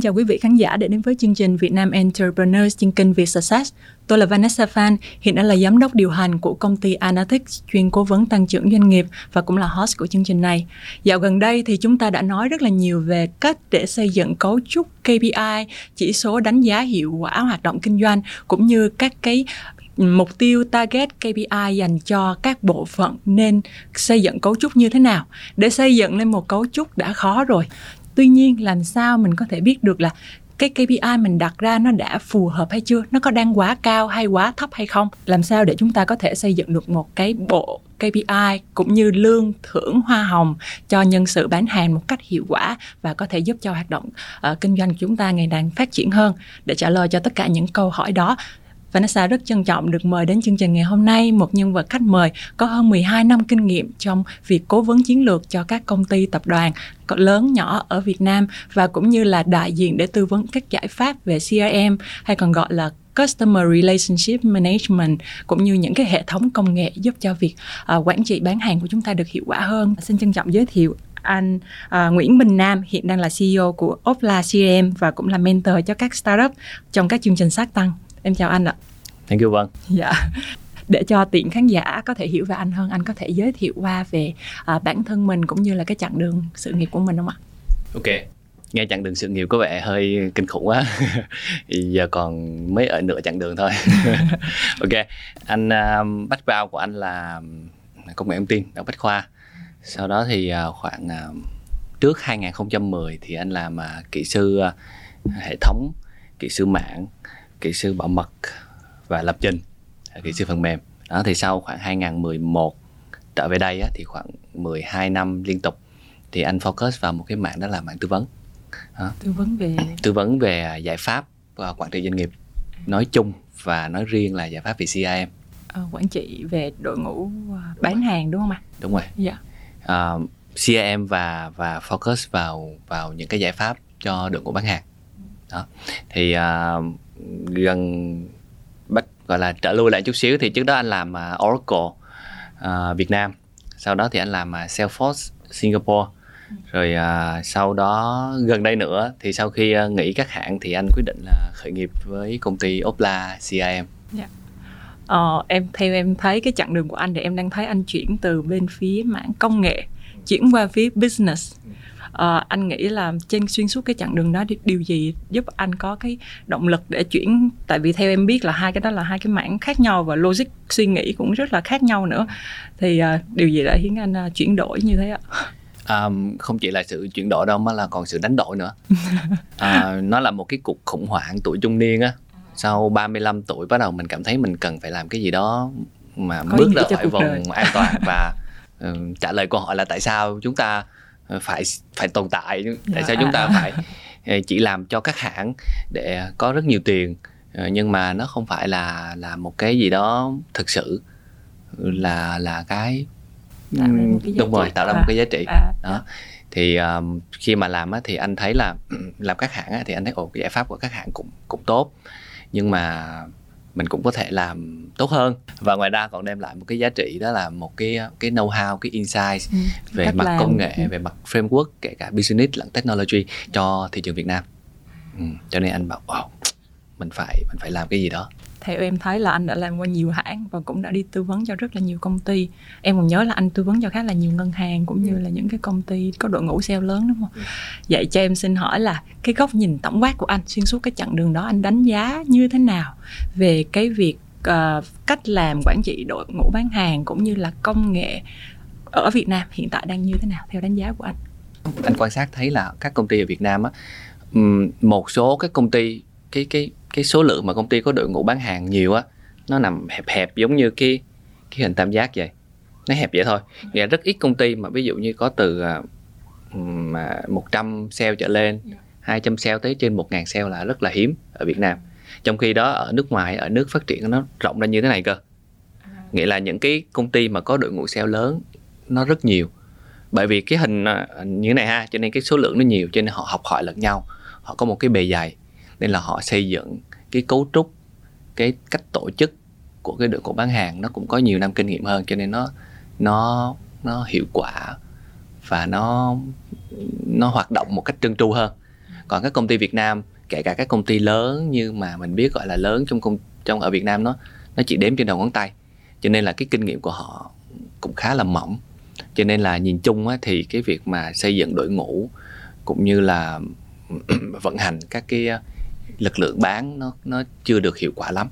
Xin chào quý vị khán giả đã đến với chương trình Việt Nam Entrepreneurs trên kênh Việt Success. Tôi là Vanessa Phan, hiện đang là giám đốc điều hành của công ty Analytics, chuyên cố vấn tăng trưởng doanh nghiệp và cũng là host của chương trình này. Dạo gần đây thì chúng ta đã nói rất là nhiều về cách để xây dựng cấu trúc KPI, chỉ số đánh giá hiệu quả hoạt động kinh doanh cũng như các cái mục tiêu target KPI dành cho các bộ phận nên xây dựng cấu trúc như thế nào để xây dựng lên một cấu trúc đã khó rồi tuy nhiên làm sao mình có thể biết được là cái KPI mình đặt ra nó đã phù hợp hay chưa? Nó có đang quá cao hay quá thấp hay không? Làm sao để chúng ta có thể xây dựng được một cái bộ KPI cũng như lương thưởng hoa hồng cho nhân sự bán hàng một cách hiệu quả và có thể giúp cho hoạt động uh, kinh doanh của chúng ta ngày càng phát triển hơn? Để trả lời cho tất cả những câu hỏi đó Vanessa rất trân trọng được mời đến chương trình ngày hôm nay một nhân vật khách mời có hơn 12 năm kinh nghiệm trong việc cố vấn chiến lược cho các công ty tập đoàn lớn nhỏ ở Việt Nam và cũng như là đại diện để tư vấn các giải pháp về CRM hay còn gọi là Customer Relationship Management cũng như những cái hệ thống công nghệ giúp cho việc uh, quản trị bán hàng của chúng ta được hiệu quả hơn. Xin trân trọng giới thiệu anh uh, Nguyễn Bình Nam hiện đang là CEO của Opla CRM và cũng là mentor cho các startup trong các chương trình sát tăng em chào anh ạ. Thank you vâng dạ. Để cho tiện khán giả có thể hiểu về anh hơn anh có thể giới thiệu qua về uh, bản thân mình cũng như là cái chặng đường sự nghiệp của mình không ạ? Ok. Nghe chặng đường sự nghiệp có vẻ hơi kinh khủng quá. Giờ còn mới ở nửa chặng đường thôi. Ok. Anh uh, background của anh là công nghệ thông tin đại bách khoa. Sau đó thì uh, khoảng uh, trước 2010 thì anh làm uh, kỹ sư uh, hệ thống kỹ sư mạng kỹ sư bảo mật và lập trình kỹ sư phần mềm. Đó thì sau khoảng 2011 trở về đây á, thì khoảng 12 năm liên tục thì anh focus vào một cái mạng đó là mạng tư vấn. Đó. tư vấn về tư vấn về giải pháp và quản trị doanh nghiệp. Nói chung và nói riêng là giải pháp về CRM ờ, quản trị về đội ngũ à, bán hàng đúng không ạ? Đúng rồi. Dạ. À, CRM và và focus vào vào những cái giải pháp cho đội ngũ bán hàng. Đó. Thì uh, gần bắt gọi là trở lui lại chút xíu thì trước đó anh làm uh, Oracle uh, Việt Nam sau đó thì anh làm uh, Salesforce Singapore rồi uh, sau đó gần đây nữa thì sau khi uh, nghỉ các hãng thì anh quyết định là khởi nghiệp với công ty Opla CRM. Yeah. Dạ. Ờ, em theo em thấy cái chặng đường của anh thì em đang thấy anh chuyển từ bên phía mảng công nghệ chuyển qua phía business uh, anh nghĩ là trên xuyên suốt cái chặng đường đó điều gì giúp anh có cái động lực để chuyển? Tại vì theo em biết là hai cái đó là hai cái mảng khác nhau và logic suy nghĩ cũng rất là khác nhau nữa. Thì uh, điều gì đã khiến anh uh, chuyển đổi như thế ạ? Um, không chỉ là sự chuyển đổi đâu mà là còn sự đánh đổi nữa. Uh, nó là một cái cuộc khủng hoảng tuổi trung niên á. Sau 35 tuổi bắt đầu mình cảm thấy mình cần phải làm cái gì đó mà Có bước ra khỏi vòng an toàn và uh, trả lời câu hỏi là tại sao chúng ta phải phải tồn tại. Tại sao chúng ta dạ. phải ờ, chỉ làm cho các hãng để có rất nhiều tiền? Ờ, nhưng mà nó không phải là là một cái gì đó thực sự là là cái, đúng rồi tạo ra một cái giá trị. À, đó. À. thì um, khi mà làm á, thì anh thấy là làm các hãng á, thì anh thấy ồ cái giải pháp của các hãng cũng cũng tốt. Nhưng mà mình cũng có thể làm tốt hơn và ngoài ra còn đem lại một cái giá trị đó là một cái cái know how cái insight ừ, về mặt làm. công nghệ ừ. về mặt framework kể cả business lẫn technology cho thị trường Việt Nam ừ, cho nên anh bảo wow mình phải mình phải làm cái gì đó theo em thấy là anh đã làm qua nhiều hãng và cũng đã đi tư vấn cho rất là nhiều công ty. Em còn nhớ là anh tư vấn cho khá là nhiều ngân hàng cũng như là những cái công ty có đội ngũ sale lớn đúng không? Vậy cho em xin hỏi là cái góc nhìn tổng quát của anh xuyên suốt cái chặng đường đó anh đánh giá như thế nào về cái việc uh, cách làm quản trị đội ngũ bán hàng cũng như là công nghệ ở Việt Nam hiện tại đang như thế nào theo đánh giá của anh? Anh quan sát thấy là các công ty ở Việt Nam á một số các công ty cái cái cái số lượng mà công ty có đội ngũ bán hàng nhiều á, nó nằm hẹp hẹp giống như cái cái hình tam giác vậy. Nó hẹp vậy thôi. Nghĩa rất ít công ty mà ví dụ như có từ mà à, một trăm sale trở lên 200 sale tới trên 1.000 sale là rất là hiếm ở Việt Nam. Trong khi đó ở nước ngoài, ở nước phát triển nó rộng ra như thế này cơ. Nghĩa là những cái công ty mà có đội ngũ sale lớn, nó rất nhiều. Bởi vì cái hình à, như thế này ha, cho nên cái số lượng nó nhiều cho nên họ học hỏi lẫn nhau. Họ có một cái bề dày nên là họ xây dựng cái cấu trúc cái cách tổ chức của cái đội cổ bán hàng nó cũng có nhiều năm kinh nghiệm hơn cho nên nó nó nó hiệu quả và nó nó hoạt động một cách trơn tru hơn. Còn các công ty Việt Nam kể cả các công ty lớn như mà mình biết gọi là lớn trong công trong ở Việt Nam nó nó chỉ đếm trên đầu ngón tay. Cho nên là cái kinh nghiệm của họ cũng khá là mỏng. Cho nên là nhìn chung á, thì cái việc mà xây dựng đội ngũ cũng như là vận hành các cái lực lượng bán nó nó chưa được hiệu quả lắm.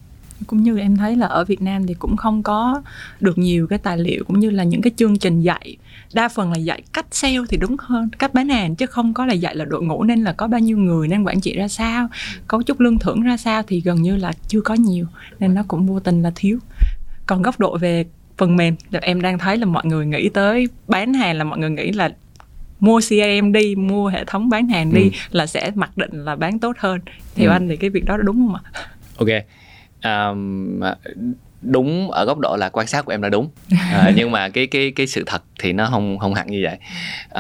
Cũng như em thấy là ở Việt Nam thì cũng không có được nhiều cái tài liệu, cũng như là những cái chương trình dạy. Đa phần là dạy cách sale thì đúng hơn, cách bán hàng, chứ không có là dạy là đội ngũ nên là có bao nhiêu người nên quản trị ra sao cấu trúc lương thưởng ra sao thì gần như là chưa có nhiều, nên nó cũng vô tình là thiếu. Còn góc độ về phần mềm, em đang thấy là mọi người nghĩ tới bán hàng là mọi người nghĩ là mua CRM đi mua hệ thống bán hàng đi ừ. là sẽ mặc định là bán tốt hơn. Theo ừ. anh thì cái việc đó đúng không ạ? Ok. Um, đúng ở góc độ là quan sát của em là đúng. À, nhưng mà cái cái cái sự thật thì nó không không hẳn như vậy.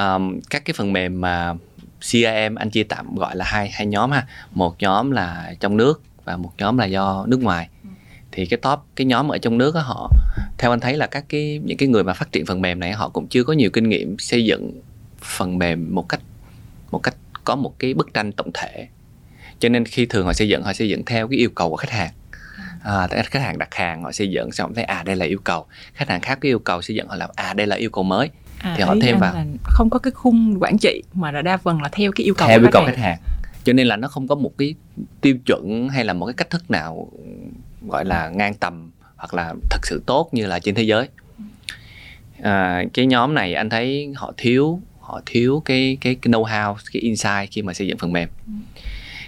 Um, các cái phần mềm mà CRM anh chia tạm gọi là hai hai nhóm ha. Một nhóm là trong nước và một nhóm là do nước ngoài. Thì cái top cái nhóm ở trong nước á họ theo anh thấy là các cái những cái người mà phát triển phần mềm này họ cũng chưa có nhiều kinh nghiệm xây dựng phần mềm một cách một cách có một cái bức tranh tổng thể. Cho nên khi thường họ xây dựng họ xây dựng theo cái yêu cầu của khách hàng. À, khách hàng đặt hàng họ xây dựng xong thấy à đây là yêu cầu. Khách hàng khác cái yêu cầu xây dựng họ làm à đây là yêu cầu mới. À, thì họ thêm vào. không có cái khung quản trị mà là đa phần là theo cái yêu cầu theo yêu cầu khách hàng. Cho nên là nó không có một cái tiêu chuẩn hay là một cái cách thức nào gọi là ngang tầm hoặc là thật sự tốt như là trên thế giới. À, cái nhóm này anh thấy họ thiếu họ thiếu cái cái, cái know how cái insight khi mà xây dựng phần mềm. Ừ.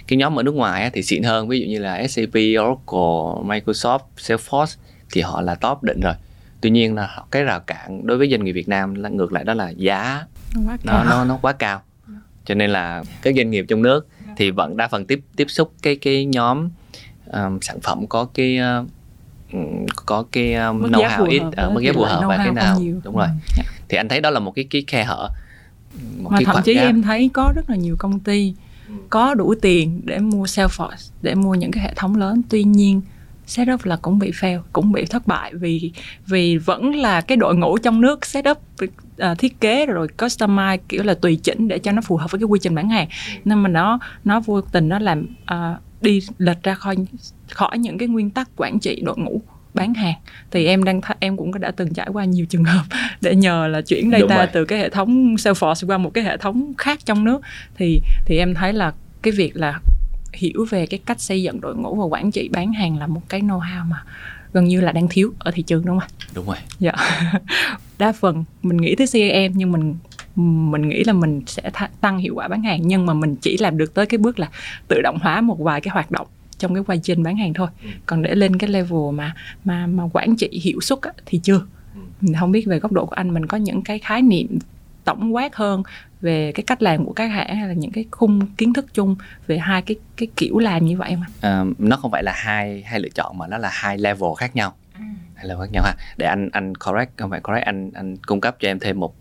Cái nhóm ở nước ngoài thì xịn hơn ví dụ như là SAP, Oracle, Microsoft, Salesforce thì họ là top định rồi. Tuy nhiên là cái rào cản đối với doanh nghiệp Việt Nam là ngược lại đó là giá nó nó, nó nó quá cao. Cho nên là các doanh nghiệp trong nước thì vẫn đa phần tiếp tiếp xúc cái cái nhóm um, sản phẩm có cái uh, có cái um, know how ít ở mức giá phù hợp và cái nào đúng rồi. Ừ. thì anh thấy đó là một cái cái khe hở một mà thậm chí gap. em thấy có rất là nhiều công ty có đủ tiền để mua Salesforce để mua những cái hệ thống lớn. Tuy nhiên setup là cũng bị fail cũng bị thất bại vì vì vẫn là cái đội ngũ trong nước setup uh, thiết kế rồi customize kiểu là tùy chỉnh để cho nó phù hợp với cái quy trình bán hàng. Nên mà nó nó vô tình nó làm uh, đi lệch ra khỏi khỏi những cái nguyên tắc quản trị đội ngũ bán hàng thì em đang th- em cũng đã từng trải qua nhiều trường hợp để nhờ là chuyển data từ cái hệ thống Salesforce qua một cái hệ thống khác trong nước thì thì em thấy là cái việc là hiểu về cái cách xây dựng đội ngũ và quản trị bán hàng là một cái know-how mà gần như là đang thiếu ở thị trường đúng không ạ? Đúng rồi. Dạ. Đa phần mình nghĩ tới CRM nhưng mình mình nghĩ là mình sẽ th- tăng hiệu quả bán hàng nhưng mà mình chỉ làm được tới cái bước là tự động hóa một vài cái hoạt động trong cái quá trình bán hàng thôi ừ. còn để lên cái level mà mà mà quản trị hiệu suất á, thì chưa ừ. mình không biết về góc độ của anh mình có những cái khái niệm tổng quát hơn về cái cách làm của các hãng hay là những cái khung kiến thức chung về hai cái cái kiểu làm như vậy mà à, nó không phải là hai hai lựa chọn mà nó là hai level khác nhau à. hai level khác nhau ha để anh anh correct không phải correct anh anh cung cấp cho em thêm một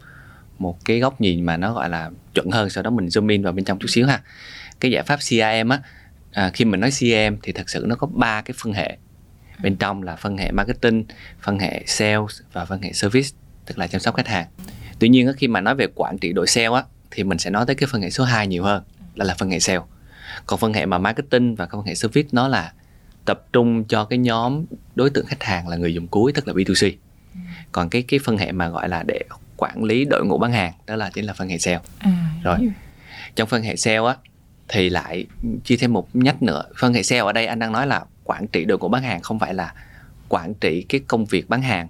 một cái góc nhìn mà nó gọi là chuẩn hơn sau đó mình zoom in vào bên trong chút xíu ha cái giải pháp CRM á à, khi mình nói CM thì thật sự nó có ba cái phân hệ bên trong là phân hệ marketing phân hệ sales và phân hệ service tức là chăm sóc khách hàng tuy nhiên khi mà nói về quản trị đội sale á thì mình sẽ nói tới cái phân hệ số 2 nhiều hơn là là phân hệ sale còn phân hệ mà marketing và phân hệ service nó là tập trung cho cái nhóm đối tượng khách hàng là người dùng cuối tức là B2C còn cái cái phân hệ mà gọi là để quản lý đội ngũ bán hàng đó là chính là phân hệ sale à, rồi trong phân hệ sale á thì lại chia thêm một nhắc nữa. Phân hệ sale ở đây anh đang nói là quản trị đội ngũ bán hàng không phải là quản trị cái công việc bán hàng.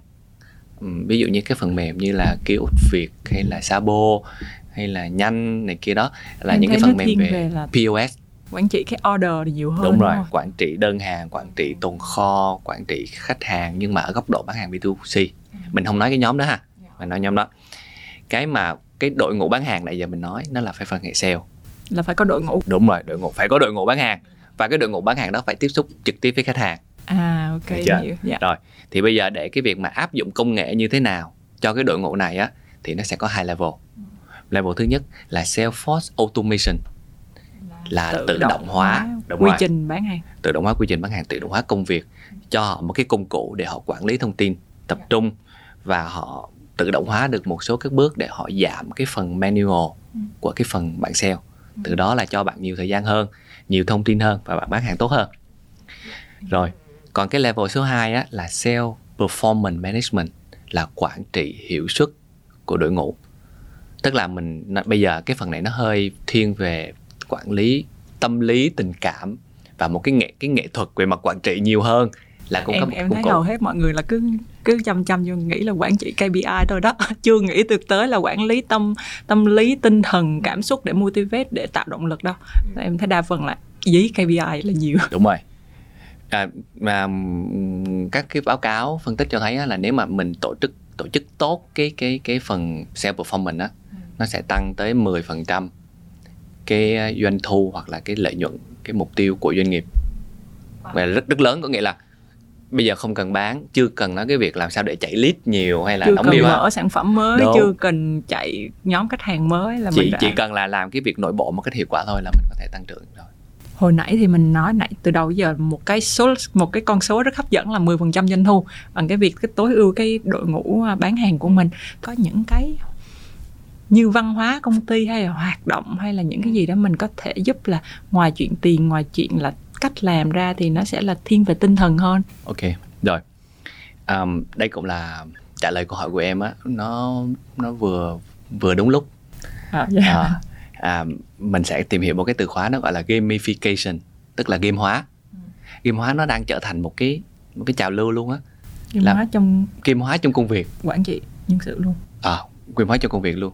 Ví dụ như cái phần mềm như là ký út việt hay là sabo hay là nhanh này kia đó là em những cái phần mềm về, về là POS quản trị cái order thì nhiều hơn đúng rồi đúng quản trị đơn hàng quản trị tồn kho quản trị khách hàng nhưng mà ở góc độ bán hàng B2C ừ. mình không nói cái nhóm đó ha dạ. mình nói nhóm đó. Cái mà cái đội ngũ bán hàng này giờ mình nói nó là phải phân hệ sale là phải có đội ngũ đúng rồi đội ngũ phải có đội ngũ bán hàng và cái đội ngũ bán hàng đó phải tiếp xúc trực tiếp với khách hàng à ok hiểu. Yeah. rồi thì bây giờ để cái việc mà áp dụng công nghệ như thế nào cho cái đội ngũ này á thì nó sẽ có hai level level thứ nhất là Salesforce automation là tự, tự động, động hóa, hóa đúng quy rồi. trình bán hàng tự động hóa quy trình bán hàng tự động hóa công việc cho họ một cái công cụ để họ quản lý thông tin tập trung và họ tự động hóa được một số các bước để họ giảm cái phần manual ừ. của cái phần bạn sale. Từ đó là cho bạn nhiều thời gian hơn nhiều thông tin hơn và bạn bán hàng tốt hơn. Rồi còn cái level số 2 á là sale performance management là quản trị hiệu suất của đội ngũ. Tức là mình bây giờ cái phần này nó hơi thiên về quản lý tâm lý tình cảm và một cái nghệ cái nghệ thuật về mặt quản trị nhiều hơn là cũng em, có em thấy hầu hết mọi người là cứ cứ chăm chăm vô nghĩ là quản trị KPI thôi đó. Chưa nghĩ được tới là quản lý tâm tâm lý tinh thần cảm xúc để motivate để tạo động lực đâu. Em thấy đa phần là dí KPI là nhiều. Đúng rồi. À, mà các cái báo cáo phân tích cho thấy là nếu mà mình tổ chức tổ chức tốt cái cái cái phần sale performance á nó sẽ tăng tới 10% cái à, doanh thu hoặc là cái lợi nhuận cái mục tiêu của doanh nghiệp. Và rất rất lớn có nghĩa là bây giờ không cần bán chưa cần nói cái việc làm sao để chạy lead nhiều hay là chưa đóng cần mở sản phẩm mới Đúng. chưa cần chạy nhóm khách hàng mới là chỉ, mình đã... chỉ cần là làm cái việc nội bộ một cách hiệu quả thôi là mình có thể tăng trưởng rồi. Hồi nãy thì mình nói nãy từ đầu giờ một cái số một cái con số rất hấp dẫn là 10% doanh thu bằng cái việc cái tối ưu cái đội ngũ à, bán hàng của mình. Có những cái như văn hóa công ty hay là hoạt động hay là những cái gì đó mình có thể giúp là ngoài chuyện tiền ngoài chuyện là cách làm ra thì nó sẽ là thiên về tinh thần hơn. Ok rồi. Um, đây cũng là trả lời câu hỏi của em á. Nó nó vừa vừa đúng lúc. À, yeah. À, à, mình sẽ tìm hiểu một cái từ khóa nó gọi là gamification tức là game hóa. Game hóa nó đang trở thành một cái một cái trào lưu luôn á. Game hóa trong game hóa trong công việc. quản trị nhân sự luôn. À game hóa trong công việc luôn.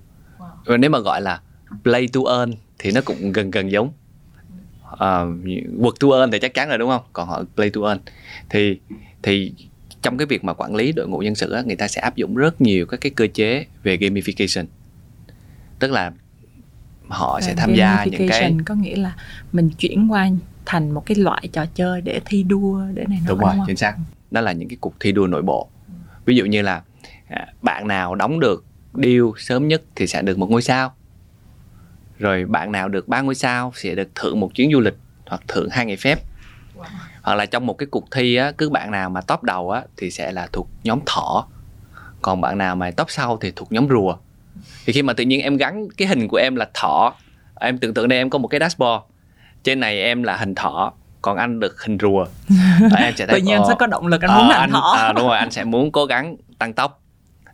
Wow. nếu mà gọi là play to earn thì nó cũng gần gần giống uh, work to earn thì chắc chắn rồi đúng không? Còn họ play to earn thì thì trong cái việc mà quản lý đội ngũ nhân sự á, người ta sẽ áp dụng rất nhiều các cái cơ chế về gamification. Tức là họ sẽ tham gia những cái có nghĩa là mình chuyển qua thành một cái loại trò chơi để thi đua để này đúng rồi chính xác. Đó là những cái cuộc thi đua nội bộ. Ví dụ như là à, bạn nào đóng được deal sớm nhất thì sẽ được một ngôi sao rồi bạn nào được ba ngôi sao sẽ được thưởng một chuyến du lịch hoặc thưởng hai ngày phép. Wow. hoặc là trong một cái cuộc thi á cứ bạn nào mà top đầu á thì sẽ là thuộc nhóm thỏ. Còn bạn nào mà top sau thì thuộc nhóm rùa. Thì khi mà tự nhiên em gắn cái hình của em là thỏ em tưởng tượng đây em có một cái dashboard. Trên này em là hình thỏ còn anh được hình rùa. Em sẽ thấy, tự nhiên anh sẽ có động lực anh muốn làm thỏ. à, đúng rồi anh sẽ muốn cố gắng tăng tốc.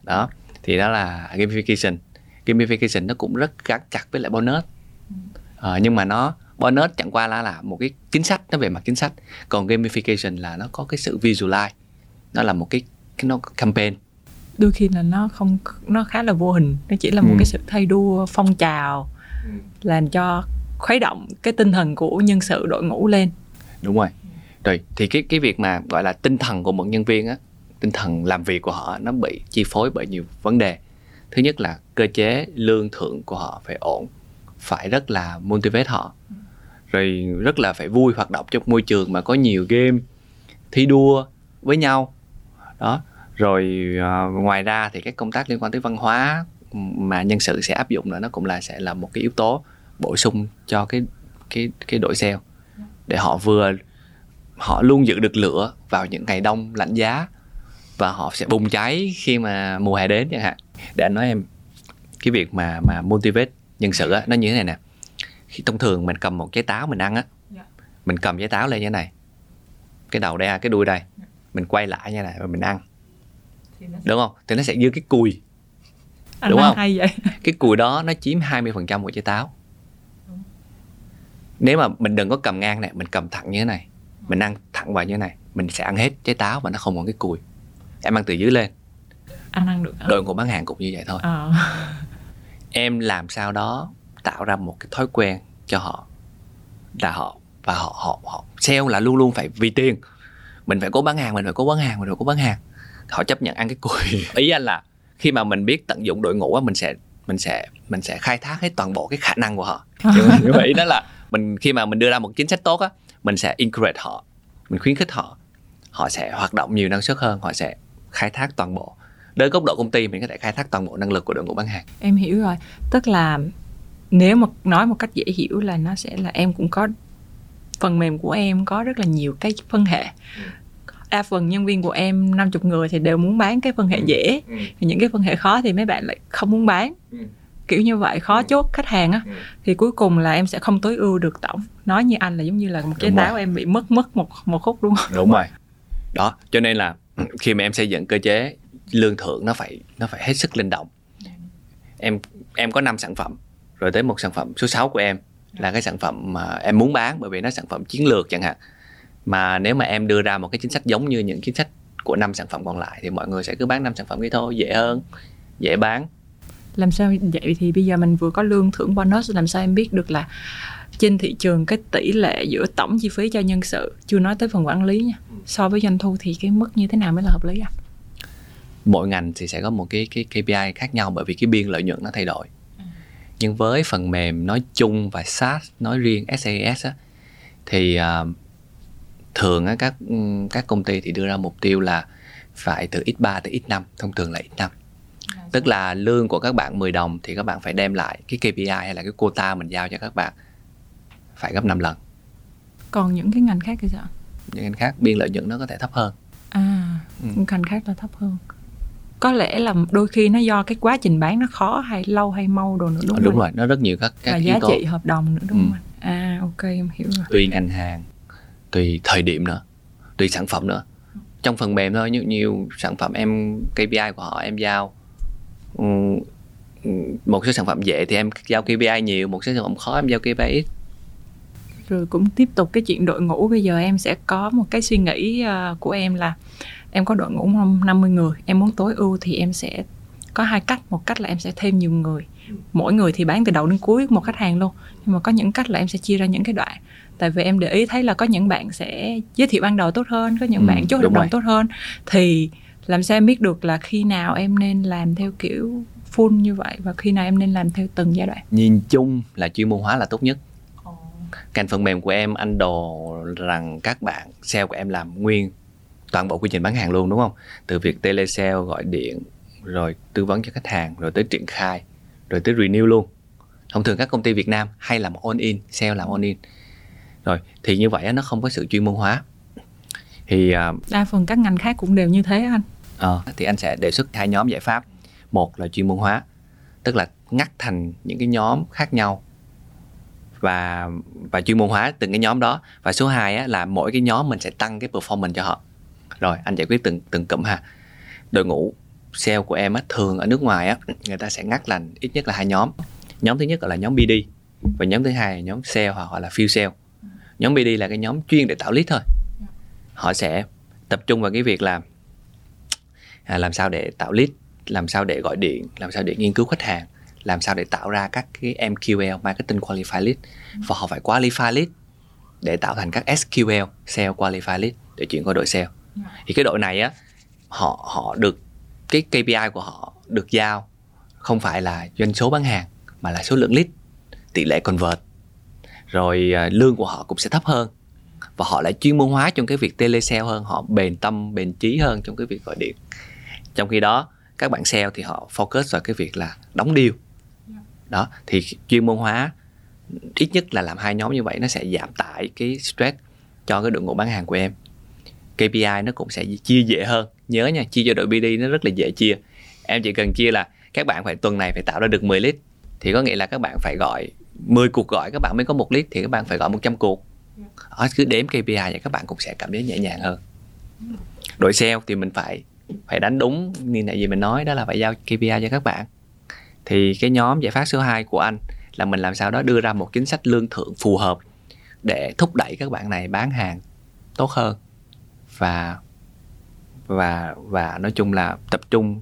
Đó thì đó là gamification gamification nó cũng rất gắn chặt với lại bonus. À, nhưng mà nó bonus chẳng qua là là một cái chính sách nó về mặt chính sách. Còn gamification là nó có cái sự visualize. Nó là một cái cái nó campaign. Đôi khi là nó không nó khá là vô hình. Nó chỉ là một ừ. cái sự thay đua phong trào ừ. làm cho khuấy động cái tinh thần của nhân sự đội ngũ lên. Đúng rồi. Rồi thì cái cái việc mà gọi là tinh thần của một nhân viên á tinh thần làm việc của họ nó bị chi phối bởi nhiều vấn đề thứ nhất là cơ chế lương thưởng của họ phải ổn phải rất là motivate họ. Rồi rất là phải vui hoạt động trong môi trường mà có nhiều game thi đua với nhau. Đó rồi uh, ngoài ra thì các công tác liên quan tới văn hóa mà nhân sự sẽ áp dụng nữa nó cũng là sẽ là một cái yếu tố bổ sung cho cái cái cái đội sale. Để họ vừa họ luôn giữ được lửa vào những ngày đông lạnh giá và họ sẽ bùng cháy khi mà mùa hè đến chẳng hạn để anh nói em cái việc mà mà motivate nhân sự á nó như thế này nè. Khi thông thường mình cầm một trái táo mình ăn á dạ. mình cầm trái táo lên như thế này. Cái đầu đây cái đuôi đây. Mình quay lại như này và mình ăn. Đúng không? Thì nó sẽ dư cái cùi. Anh đúng không? hay vậy. Cái cùi đó nó chiếm 20% của trái táo. Nếu mà mình đừng có cầm ngang này mình cầm thẳng như thế này mình ăn thẳng vào như thế này mình sẽ ăn hết trái táo và nó không còn cái cùi. Em ăn từ dưới lên anh ăn được đội ngũ bán hàng cũng như vậy thôi. À. em làm sao đó tạo ra một cái thói quen cho họ là họ và họ họ họ sale là luôn luôn phải vì tiền. Mình phải cố bán hàng mình phải cố bán hàng mình phải cố bán hàng. Họ chấp nhận ăn cái cùi. Ý anh là khi mà mình biết tận dụng đội ngũ á mình sẽ mình sẽ mình sẽ khai thác hết toàn bộ cái khả năng của họ. Như vậy đó là mình khi mà mình đưa ra một chính sách tốt á mình sẽ encourage họ mình khuyến khích họ. Họ sẽ hoạt động nhiều năng suất hơn họ sẽ khai thác toàn bộ đến góc độ công ty mình có thể khai thác toàn bộ năng lực của đội ngũ bán hàng em hiểu rồi tức là nếu mà nói một cách dễ hiểu là nó sẽ là em cũng có phần mềm của em có rất là nhiều cái phân hệ đa phần nhân viên của em 50 người thì đều muốn bán cái phân hệ dễ ừ. những cái phân hệ khó thì mấy bạn lại không muốn bán Ừ. kiểu như vậy khó Ừ. chốt khách hàng á Ừ. thì cuối cùng là em sẽ không tối ưu được tổng nói như anh là giống như là một trái Đúng rồi. táo em bị mất mất một một khúc đúng không đúng rồi đó cho nên là khi mà em xây dựng cơ chế lương thưởng nó phải nó phải hết sức linh động. Em em có 5 sản phẩm, rồi tới một sản phẩm số 6 của em là cái sản phẩm mà em muốn bán bởi vì nó sản phẩm chiến lược chẳng hạn. Mà nếu mà em đưa ra một cái chính sách giống như những chính sách của năm sản phẩm còn lại thì mọi người sẽ cứ bán năm sản phẩm ấy thôi, dễ hơn, dễ bán. Làm sao vậy thì bây giờ mình vừa có lương thưởng bonus, làm sao em biết được là trên thị trường cái tỷ lệ giữa tổng chi phí cho nhân sự chưa nói tới phần quản lý nha. So với doanh thu thì cái mức như thế nào mới là hợp lý à? Mỗi ngành thì sẽ có một cái cái KPI khác nhau bởi vì cái biên lợi nhuận nó thay đổi. Nhưng với phần mềm nói chung và SaaS nói riêng SaaS á, thì à, thường á, các các công ty thì đưa ra mục tiêu là phải từ x3 tới x5 thông thường là x5 tức là lương của các bạn 10 đồng thì các bạn phải đem lại cái KPI hay là cái quota mình giao cho các bạn phải gấp 5 lần. Còn những cái ngành khác thì sao? Những ngành khác biên lợi nhuận nó có thể thấp hơn. À Ừ. ngành khác là thấp hơn có lẽ là đôi khi nó do cái quá trình bán nó khó hay lâu hay mau đồ nữa đúng, đúng, không? rồi nó rất nhiều các các và giá tố. trị hợp đồng nữa đúng Ừ. không à ok em hiểu rồi. Tùy ngành hàng tùy thời điểm nữa tùy sản phẩm nữa. Trong phần mềm thôi nhiều nhiều sản phẩm em KPI của họ em giao. Ừm, ừm, một số sản phẩm dễ thì em giao KPI nhiều một số sản phẩm khó em giao KPI ít. Rồi cũng tiếp tục cái chuyện đội ngũ bây giờ em sẽ có một cái suy nghĩ ờ, của em là em có đội ngũ 50 người em muốn tối ưu thì em sẽ có hai cách. Một cách là em sẽ thêm nhiều người. Mỗi người thì bán từ đầu đến cuối một khách hàng luôn. Nhưng mà có những cách là em sẽ chia ra những cái đoạn. Tại vì em để ý thấy là có những bạn sẽ giới thiệu ban đầu tốt hơn có những Ừ, bạn chốt hợp đồng tốt hơn. Thì làm sao em biết được là khi nào em nên làm theo kiểu full như vậy và khi nào em nên làm theo từng giai đoạn? Nhìn chung là chuyên môn hóa là tốt nhất. Ngành phần mềm của em anh đồ rằng các bạn sale của em làm nguyên toàn bộ quy trình bán hàng luôn đúng không? Từ việc telesale gọi điện rồi tư vấn cho khách hàng rồi tới triển khai rồi tới renew luôn. Thông thường các công ty Việt Nam hay làm all in sale làm all in. Rồi thì như vậy nó không có sự chuyên môn hóa. Thì à, đa phần các ngành khác cũng đều như thế anh. Ờ, thì anh sẽ đề xuất hai nhóm giải pháp. Một là chuyên môn hóa tức là ngắt thành những cái nhóm khác nhau và và chuyên môn hóa từng cái nhóm đó. Và số 2 á, là mỗi cái nhóm mình sẽ tăng cái performance cho họ rồi anh giải quyết từng từng cụm ha. Đội ngũ sale của em á thường ở nước ngoài á người ta sẽ ngắt lành ít nhất là hai nhóm. Nhóm thứ nhất gọi là nhóm BD và nhóm thứ hai là nhóm sale hoặc gọi là field sale. Nhóm BD là cái nhóm chuyên để tạo lead thôi. Họ sẽ tập trung vào cái việc làm à, làm sao để tạo lead làm sao để gọi điện làm sao để nghiên cứu khách hàng làm sao để tạo ra các cái MQL marketing qualified lead. Và họ phải qualify lead để tạo thành các SQL sale qualified lead để chuyển qua đội sale thì cái đội này á, họ họ được, cái KPI của họ được giao không phải là doanh số bán hàng, mà là số lượng lead, tỷ lệ convert. Rồi à, lương của họ cũng sẽ thấp hơn và họ lại chuyên môn hóa trong cái việc telesale hơn, họ bền tâm, bền trí hơn trong cái việc gọi điện. Trong khi đó, các bạn sale thì họ focus vào cái việc là đóng deal. Đó, thì chuyên môn hóa, ít nhất là làm hai nhóm như vậy nó sẽ giảm tải cái stress cho cái đội ngũ bán hàng của em. KPI nó cũng sẽ chia dễ hơn. Nhớ nha chia cho đội BD nó rất là dễ chia. Em chỉ cần chia là các bạn phải tuần này phải tạo ra được 10 lead thì có nghĩa là các bạn phải gọi 10 cuộc gọi các bạn mới có một lead thì các bạn phải gọi 100 cuộc. Đó, cứ đếm KPI vậy các bạn cũng sẽ cảm thấy nhẹ nhàng hơn. Đội sale thì mình phải phải đánh đúng như nãy gì mình nói đó là phải giao KPI cho các bạn. Thì cái nhóm giải pháp số 2 của anh là mình làm sao đó đưa ra một chính sách lương thưởng phù hợp để thúc đẩy các bạn này bán hàng tốt hơn và và và nói chung là tập trung.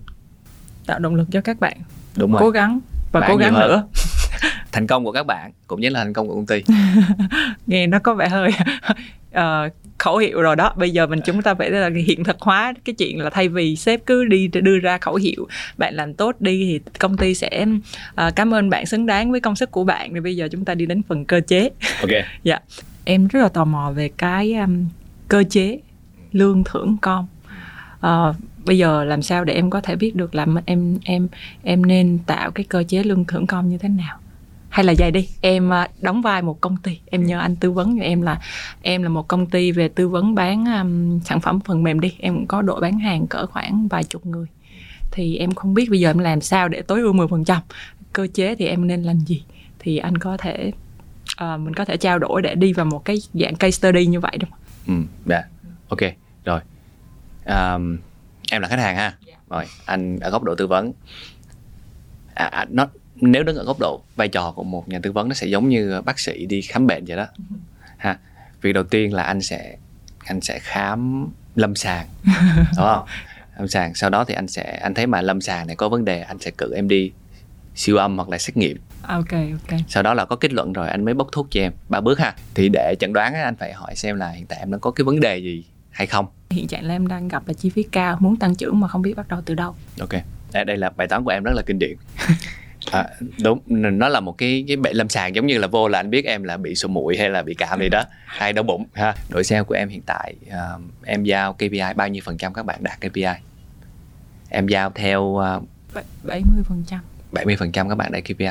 Tạo động lực cho các bạn. Đúng cố gắng và Bán cố gắng nữa. Thành công của các bạn cũng như là thành công của công ty. Nghe nó có vẻ hơi ờ, khẩu hiệu rồi đó. Bây giờ mình chúng ta phải là hiện thực hóa cái chuyện là thay vì sếp cứ đi đưa ra khẩu hiệu bạn làm tốt đi thì công ty sẽ ờ, cảm ơn bạn xứng đáng với công sức của bạn. Thì bây giờ chúng ta đi đến phần cơ chế. Ok. Em rất là tò mò về cái um, cơ chế lương thưởng con. Ờ, bây giờ làm sao để em có thể biết được là em em em nên tạo cái cơ chế lương thưởng con như thế nào? Hay là vậy đi em ờ, đóng vai một công ty. Em nhờ anh tư vấn cho em là em là một công ty về tư vấn bán um, sản phẩm phần mềm đi. Em cũng có đội bán hàng cỡ khoảng vài chục người. Thì em không biết bây giờ em làm sao để tối ưu 10% cơ chế thì em nên làm gì? Thì anh có thể uh, mình có thể trao đổi để đi vào một cái dạng case study như vậy đúng không? Ừ, yeah. Ok, rồi. Um, em là khách hàng ha. Yeah. Rồi, anh ở góc độ tư vấn. À, à, nó nếu đứng ở góc độ vai trò của một nhà tư vấn nó sẽ giống như bác sĩ đi khám bệnh vậy đó. Ha. Việc đầu tiên là anh sẽ anh sẽ khám lâm sàng. đúng không? Lâm sàng, sau đó thì anh sẽ anh thấy mà lâm sàng này có vấn đề, anh sẽ cử em đi siêu âm hoặc là xét nghiệm ok ok sau đó là có kết luận rồi anh mới bốc thuốc cho em ba bước ha thì để chẩn đoán anh phải hỏi xem là hiện tại em đang có cái vấn đề gì hay không? Hiện trạng là em đang gặp là chi phí cao muốn tăng trưởng mà không biết bắt đầu từ đâu. Ok. Đây, đây là bài toán của em rất là kinh điển. À, đúng nó là một cái cái bệnh lâm sàng giống như là vô là anh biết em là bị sổ mũi hay là bị cảm gì đó. Hay đau bụng ha. Đội sale của em hiện tại uh, em giao KPI bao nhiêu phần trăm các bạn đạt KPI em giao theo uh, 70 phần trăm. 70% các bạn đạt KPI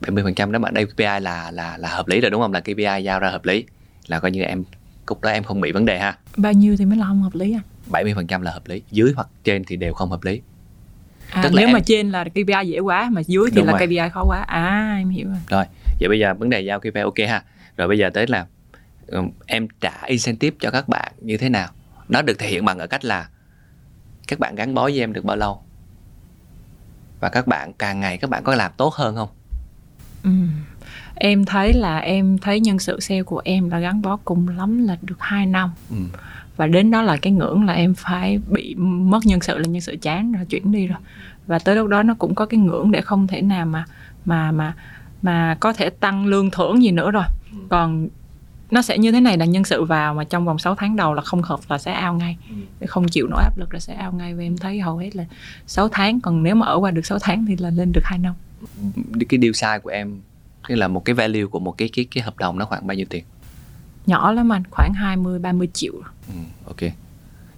70% nếu bạn đây KPI là là là hợp lý rồi đúng không? Là KPI giao ra hợp lý. Là coi như em cục đó em không bị vấn đề ha? Bao nhiêu thì mới là không hợp lý à? 70% là hợp lý. Dưới hoặc trên thì đều không hợp lý. À, Tức là nếu em... mà trên là KPI dễ quá mà dưới thì đúng là rồi. KPI khó quá. À em hiểu rồi. Rồi vậy bây giờ vấn đề giao KPI ok ha? Rồi bây giờ tới là em trả incentive cho các bạn như thế nào? Nó được thể hiện bằng ở cách là các bạn gắn bó với em được bao lâu? Và các bạn càng ngày các bạn có làm tốt hơn không? Ừ. em thấy là em thấy nhân sự sale của em là gắn bó cùng lắm là được 2 năm ừ. và đến đó là cái ngưỡng là em phải bị mất nhân sự là nhân sự chán rồi chuyển đi rồi và tới lúc đó nó cũng có cái ngưỡng để không thể nào mà mà mà mà có thể tăng lương thưởng gì nữa rồi ừ. còn nó sẽ như thế này là nhân sự vào mà trong vòng 6 tháng đầu là không hợp là sẽ ao ngay ừ. không chịu nổi áp lực là sẽ ao ngay và em thấy hầu hết là 6 tháng còn nếu mà ở qua được 6 tháng thì là lên được 2 năm cái deal size của em cái là một cái value của một cái cái cái hợp đồng nó khoảng bao nhiêu tiền? Nhỏ lắm anh khoảng 20 30 triệu. Ừ, ok.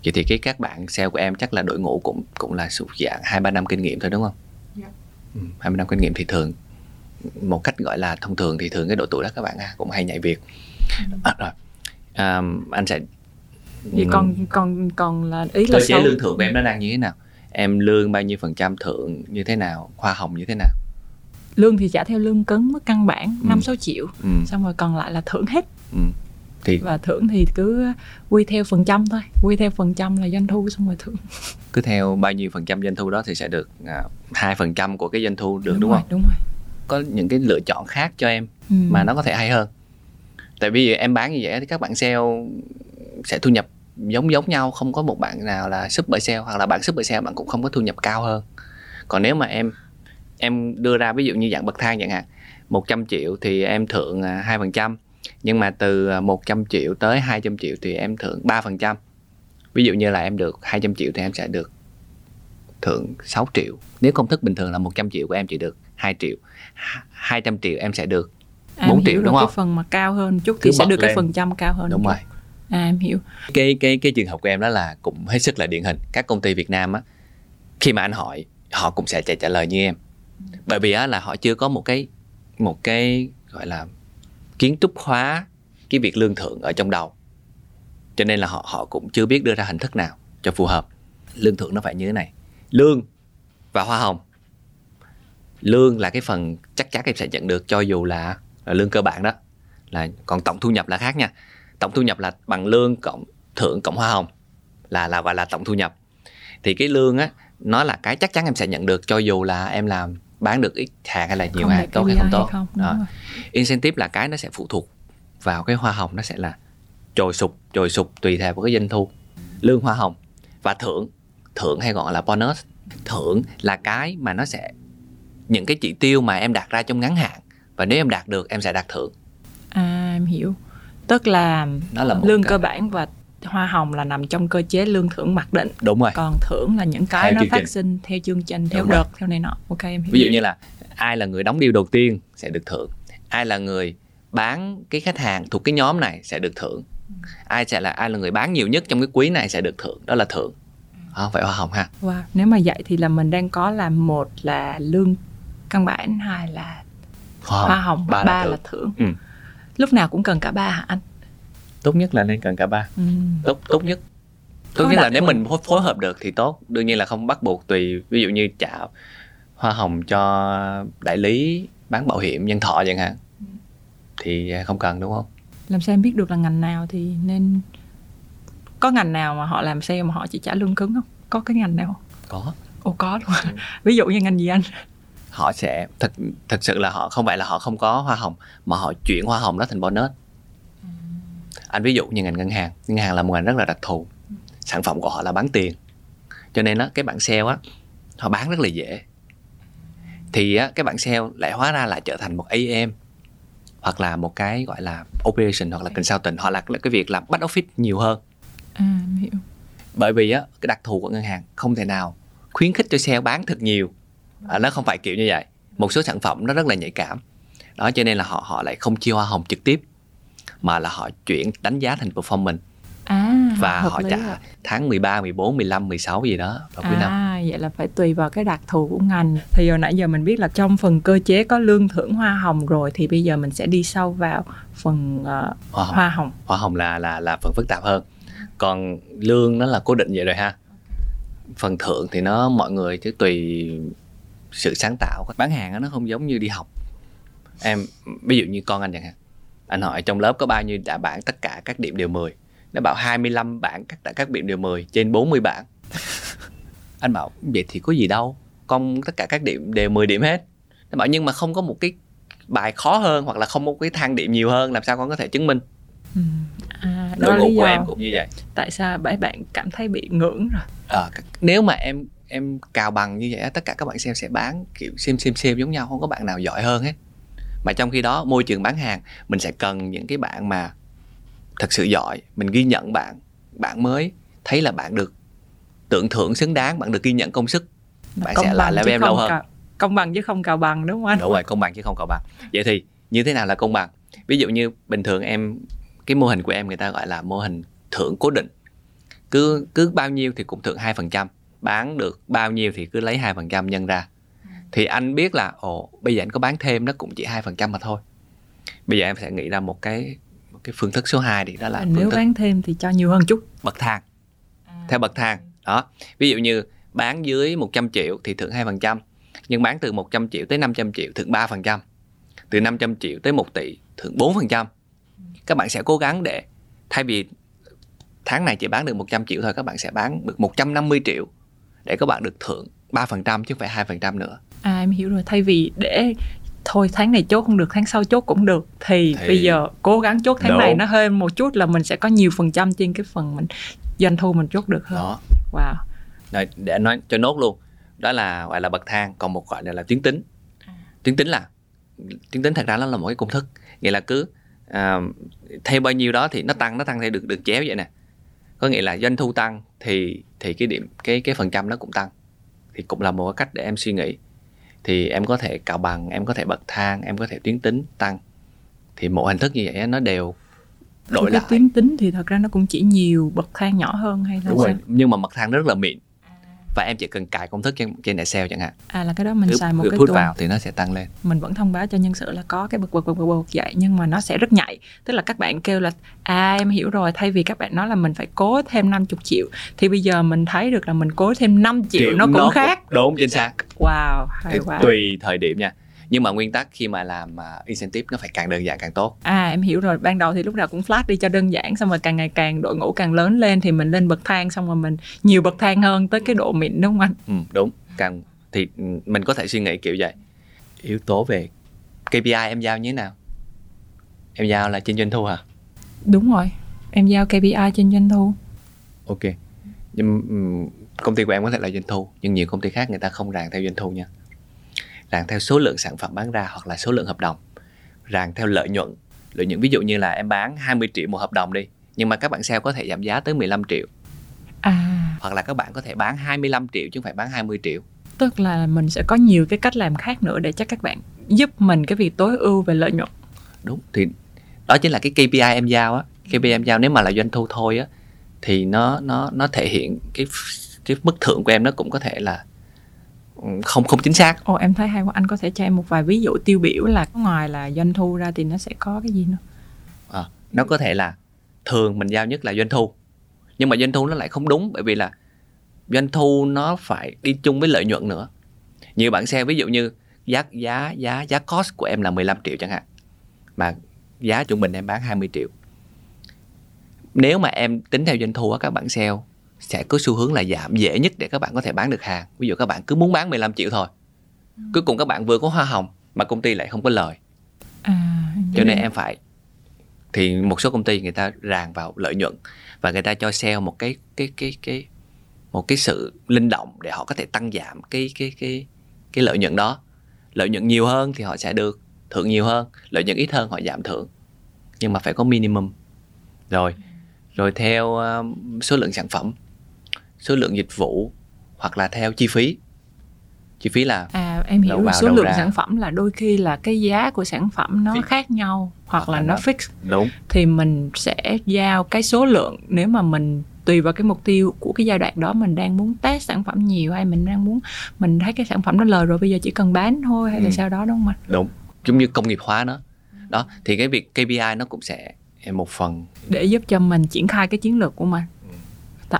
Vậy thì cái các bạn sale của em chắc là đội ngũ cũng cũng là sụt dạng hai ba năm kinh nghiệm thôi đúng không? Dạ. Ừ, hai ba năm kinh nghiệm thì thường một cách gọi là thông thường thì thường cái độ tuổi đó các bạn cũng hay nhảy việc. À, rồi. À, anh sẽ vậy còn còn còn là ý là cơ chế lương thưởng của em nó đang như thế nào? Em lương bao nhiêu phần trăm thưởng như thế nào? Khoa hồng như thế nào lương thì trả theo lương cứng mức căn bản năm ừ. sáu triệu. Ừ. xong rồi còn lại là thưởng hết. Ừ. thì và thưởng thì cứ quy theo phần trăm thôi. Quy theo phần trăm là doanh thu xong rồi thưởng. Cứ theo bao nhiêu phần trăm doanh thu đó thì sẽ được à, hai phần trăm của cái doanh thu được đúng, đúng rồi, không? đúng rồi. Có những cái lựa chọn khác cho em ừ. mà nó có thể hay hơn. Tại vì em bán như vậy thì các bạn sale sẽ thu nhập giống giống nhau. Không có một bạn nào là super sale hoặc là bạn super sale bạn cũng không có thu nhập cao hơn. Còn nếu mà em em đưa ra ví dụ như dạng bậc thang chẳng hạn 100 triệu thì em thưởng 2% à, nhưng mà từ 100 triệu tới 200 triệu thì em thưởng 3% ví dụ như là em được 200 triệu thì em sẽ được thưởng 6 triệu nếu công thức bình thường là 100 triệu của em chỉ được 2 triệu 200 triệu em sẽ được à, 4 triệu đúng không? Cái phần mà cao hơn chút thì sẽ được lên. cái phần trăm cao hơn. Đúng rồi. À em hiểu. Cái cái cái trường hợp của em đó là cũng hết sức là điển hình. Các công ty Việt Nam á khi mà anh hỏi họ cũng sẽ trả lời như em. Bởi vì á là họ chưa có một cái một cái gọi là kiến trúc hóa cái việc lương thưởng ở trong đầu. Cho nên là họ họ cũng chưa biết đưa ra hình thức nào cho phù hợp. Lương thưởng nó phải như thế này. Lương và hoa hồng lương là cái phần chắc chắn em sẽ nhận được cho dù là, là lương cơ bản đó là còn tổng thu nhập là khác nha tổng thu nhập là bằng lương cộng thưởng cộng hoa hồng là là và là tổng thu nhập thì cái lương á nó là cái chắc chắn em sẽ nhận được cho dù là em làm bán được ít hàng hay là nhiều hàng tốt hay không tốt. không, đó. incentive là cái nó sẽ phụ thuộc vào cái hoa hồng nó sẽ là trồi sụp trồi sụp tùy theo cái doanh thu. Lương hoa hồng và thưởng thưởng hay gọi là bonus. Thưởng là cái mà nó sẽ những cái chỉ tiêu mà em đặt ra trong ngắn hạn và nếu em đạt được em sẽ đạt thưởng. À em hiểu. Tức là, là lương cái... cơ bản và hoa hồng là nằm trong cơ chế lương thưởng mặc định đúng rồi còn thưởng là những cái theo nó phát trình. sinh theo chương trình theo đúng đợt rồi. theo này nọ ok em hiểu ví dụ như là ai là người đóng deal đầu tiên sẽ được thưởng ai là người bán cái khách hàng thuộc cái nhóm này sẽ được thưởng ai sẽ là ai là người bán nhiều nhất trong cái quý này sẽ được thưởng đó là thưởng không phải hoa hồng ha wow. nếu mà vậy thì là mình đang có là một là lương căn bản hai là hoa hồng, hoa hồng ba, ba, là, là thưởng. thưởng Ừ. lúc nào cũng cần cả ba hả anh tốt nhất là nên cần cả ba. Ừ. tốt tốt nhất. Tốt nhất là nếu mình phối, hợp được thì tốt đương nhiên là không bắt buộc tùy ví dụ như trả hoa hồng cho đại lý bán bảo hiểm nhân thọ chẳng hạn thì không cần đúng không? Làm sao em biết được là ngành nào thì nên có ngành nào mà họ làm sale mà họ chỉ trả lương cứng không? Có cái ngành nào không? Có. Ồ có luôn. Ví dụ như ngành gì anh? Họ sẽ thật thật sự là họ không phải là họ không có hoa hồng mà họ chuyển hoa hồng đó thành bonus anh ví dụ như ngành ngân hàng ngân hàng là một ngành rất là đặc thù. Sản phẩm của họ là bán tiền. Cho nên á cái bạn sale á họ bán rất là dễ. Thì á cái bạn sale lại hóa ra lại trở thành một AM hoặc là một cái gọi là operation hoặc là consultant hoặc là cái việc làm back office nhiều hơn. À hiểu. Bởi vì á cái đặc thù của ngân hàng không thể nào khuyến khích cho sale bán thật nhiều. À, nó không phải kiểu như vậy. Một số sản phẩm nó rất là nhạy cảm. Đó cho nên là họ họ lại không chia hoa hồng trực tiếp mà là họ chuyển đánh giá thành performance à và họ trả rồi. tháng 13, 14, 15, 16 gì đó vào cuối năm. À, vậy là phải tùy vào cái đặc thù của ngành. Thì hồi nãy giờ mình biết là trong phần cơ chế có lương thưởng hoa hồng rồi thì bây giờ mình sẽ đi sâu vào phần ờ, Hoa hồng, hoa hồng. hoa hồng là là là phần phức tạp hơn. Còn lương nó là cố định vậy rồi ha. Phần thưởng thì nó mọi người chứ tùy sự sáng tạo. Bán hàng nó không giống như đi học. Em ví dụ như con anh chẳng hạn. Anh hỏi trong lớp có bao nhiêu đã bảng tất cả các điểm đều 10. Nó bảo 25 bảng tất cả các điểm đều 10 trên 40 bảng. anh bảo vậy thì có gì đâu. Con tất cả các điểm đều 10 điểm hết. Nó bảo nhưng mà không có một cái bài khó hơn hoặc là không có cái thang điểm nhiều hơn làm sao con có thể chứng minh Ừ. À, đó đội là ngũ lý của do em cũng như vậy tại sao bảy bạn cảm thấy bị ngưỡng rồi. C- nếu mà em em cào bằng như vậy tất cả các bạn sale sẽ bán kiểu xem xem xem giống nhau không có bạn nào giỏi hơn hết mà trong khi đó môi trường bán hàng mình sẽ cần những cái bạn mà thật sự giỏi. Mình ghi nhận bạn bạn mới thấy là bạn được tưởng thưởng xứng đáng bạn được ghi nhận công sức. Bạn sẽ làm chứ em không lâu hơn. cào- công bằng chứ không cào bằng đúng không anh? đúng rồi công bằng chứ không cào bằng. Vậy thì như thế nào là công bằng? Ví dụ như bình thường em cái mô hình của em người ta gọi là mô hình thưởng cố định. Cứ cứ bao nhiêu thì cũng thưởng hai phần trăm bán được bao nhiêu thì cứ lấy hai phần trăm nhân ra thì anh biết là ồ bây giờ anh có bán thêm nó cũng chỉ hai phần trăm mà thôi. Bây giờ em sẽ nghĩ ra một cái một cái phương thức số 2 thì đó là Nếu phương thức bán thêm thì cho nhiều hơn chút. bậc thang. Theo bậc thang đó. Ví dụ như bán dưới 100 triệu thì thưởng 2% nhưng bán từ 100 triệu tới 500 triệu thưởng 3% từ 500 triệu tới 1 tỷ thưởng 4% các bạn sẽ cố gắng để thay vì tháng này chỉ bán được 100 triệu thôi các bạn sẽ bán được 150 triệu để các bạn được thưởng 3% chứ không phải 2% nữa À em hiểu rồi, thay vì để thôi tháng này chốt không được, tháng sau chốt cũng được thì, Thì- bây giờ cố gắng chốt tháng Đúng. này nó hơi một chút là mình sẽ có nhiều phần trăm trên cái phần mình doanh thu mình chốt được hơn. đó. Wow. Rồi, để nói cho nốt luôn. Đó là gọi là bậc thang còn một gọi là, tuyến tính. Tuyến tính là tuyến tính thật ra nó là một cái công thức. Nghĩa là cứ à, theo bao nhiêu đó thì nó tăng nó tăng theo được được chéo vậy nè. Có nghĩa là doanh thu tăng thì thì cái điểm cái cái phần trăm nó cũng tăng. Thì cũng là một cái cách để em suy nghĩ thì em có thể cào bằng em có thể bậc thang em có thể tuyến tính tăng. Thì một hình thức như vậy nó đều đổi cái lại. tuyến tính thì thật ra nó cũng chỉ nhiều bậc thang nhỏ hơn hay là đúng sao? rồi nhưng mà bậc thang rất là mịn và em chỉ cần cài công thức trên trên Excel chẳng hạn. À là cái đó mình cứ, xài một cứ cái tool. vào thì nó sẽ tăng lên. Mình vẫn thông báo cho nhân sự là có cái bậc bậc bậc bậc bậc vậy nhưng mà nó sẽ rất nhạy. Tức là các bạn kêu là à em hiểu rồi thay vì các bạn nói là mình phải cố thêm 50 triệu thì bây giờ mình thấy được là mình cố thêm 5 triệu, nó cũng khác. đúng chính xác. Wow thì hay quá. tùy thời điểm nha nhưng mà nguyên tắc khi mà làm uh, incentive nó phải càng đơn giản càng tốt. À em hiểu rồi. Ban đầu thì lúc nào cũng flat đi cho đơn giản xong rồi càng ngày càng đội ngũ càng lớn lên thì mình lên bậc thang xong rồi mình nhiều bậc thang hơn tới cái độ mịn đúng không anh? Ừ, đúng. Càng thì ừ, mình có thể suy nghĩ kiểu vậy. Yếu tố về KPI em giao như thế nào? Em giao là trên doanh thu hả? Đúng rồi. Em giao KPI trên doanh thu. Ok. Nhưng ừm, công ty của em có thể là doanh thu nhưng nhiều công ty khác người ta không ràng theo doanh thu nha ràng theo số lượng sản phẩm bán ra hoặc là số lượng hợp đồng. Ràng theo lợi nhuận. Lợi nhuận ví dụ như là em bán 20 triệu một hợp đồng đi nhưng mà các bạn sale có thể giảm giá tới 15 triệu. À. Hoặc là các bạn có thể bán 25 triệu chứ không phải bán 20 triệu. Tức là mình sẽ có nhiều cái cách làm khác nữa để cho các bạn giúp mình cái việc tối ưu về lợi nhuận. Đúng thì đó chính là cái KPI em giao á. KPI em giao nếu mà là doanh thu thôi á thì nó nó nó thể hiện cái cái mức thưởng của em nó cũng có thể là không không chính xác. Ồ em thấy hay quá. Anh có thể cho em một vài ví dụ tiêu biểu là ngoài là doanh thu ra thì nó sẽ có cái gì nữa? À, nó có thể là thường mình giao nhất là doanh thu. Nhưng mà doanh thu nó lại không đúng bởi vì là doanh thu nó phải đi chung với lợi nhuận nữa. Nhiều bạn xe ví dụ như giá giá giá giá cost của em là 15 triệu chẳng hạn mà giá trung bình em bán 20 triệu. Nếu mà em tính theo doanh thu á các bạn sale sẽ có xu hướng là giảm dễ nhất để các bạn có thể bán được hàng. Ví dụ các bạn cứ muốn bán 15 triệu thôi. Ừ. cuối cùng các bạn vừa có hoa hồng mà công ty lại không có lời. À, cho nên em phải thì một số công ty người ta ràng vào lợi nhuận và người ta cho sale một cái cái cái cái một cái sự linh động để họ có thể tăng giảm cái cái cái cái lợi nhuận đó. Lợi nhuận nhiều hơn thì họ sẽ được thưởng nhiều hơn lợi nhuận ít hơn họ giảm thưởng. Nhưng mà phải có minimum. Rồi rồi theo uh, số lượng sản phẩm số lượng dịch vụ hoặc là theo chi phí. Chi phí là à em hiểu vào, số lượng ra. sản phẩm là đôi khi là cái giá của sản phẩm nó fix. khác nhau hoặc, hoặc là, là nó fix. đúng. Thì mình sẽ giao cái số lượng nếu mà mình tùy vào cái mục tiêu của cái giai đoạn đó mình đang muốn test sản phẩm nhiều hay mình đang muốn mình thấy cái sản phẩm nó lời rồi bây giờ chỉ cần bán thôi hay ừ. là sao đó đúng không anh đúng. Giống như công nghiệp hóa nó đó thì cái việc KPI nó cũng sẽ một phần để giúp cho mình triển khai cái chiến lược của mình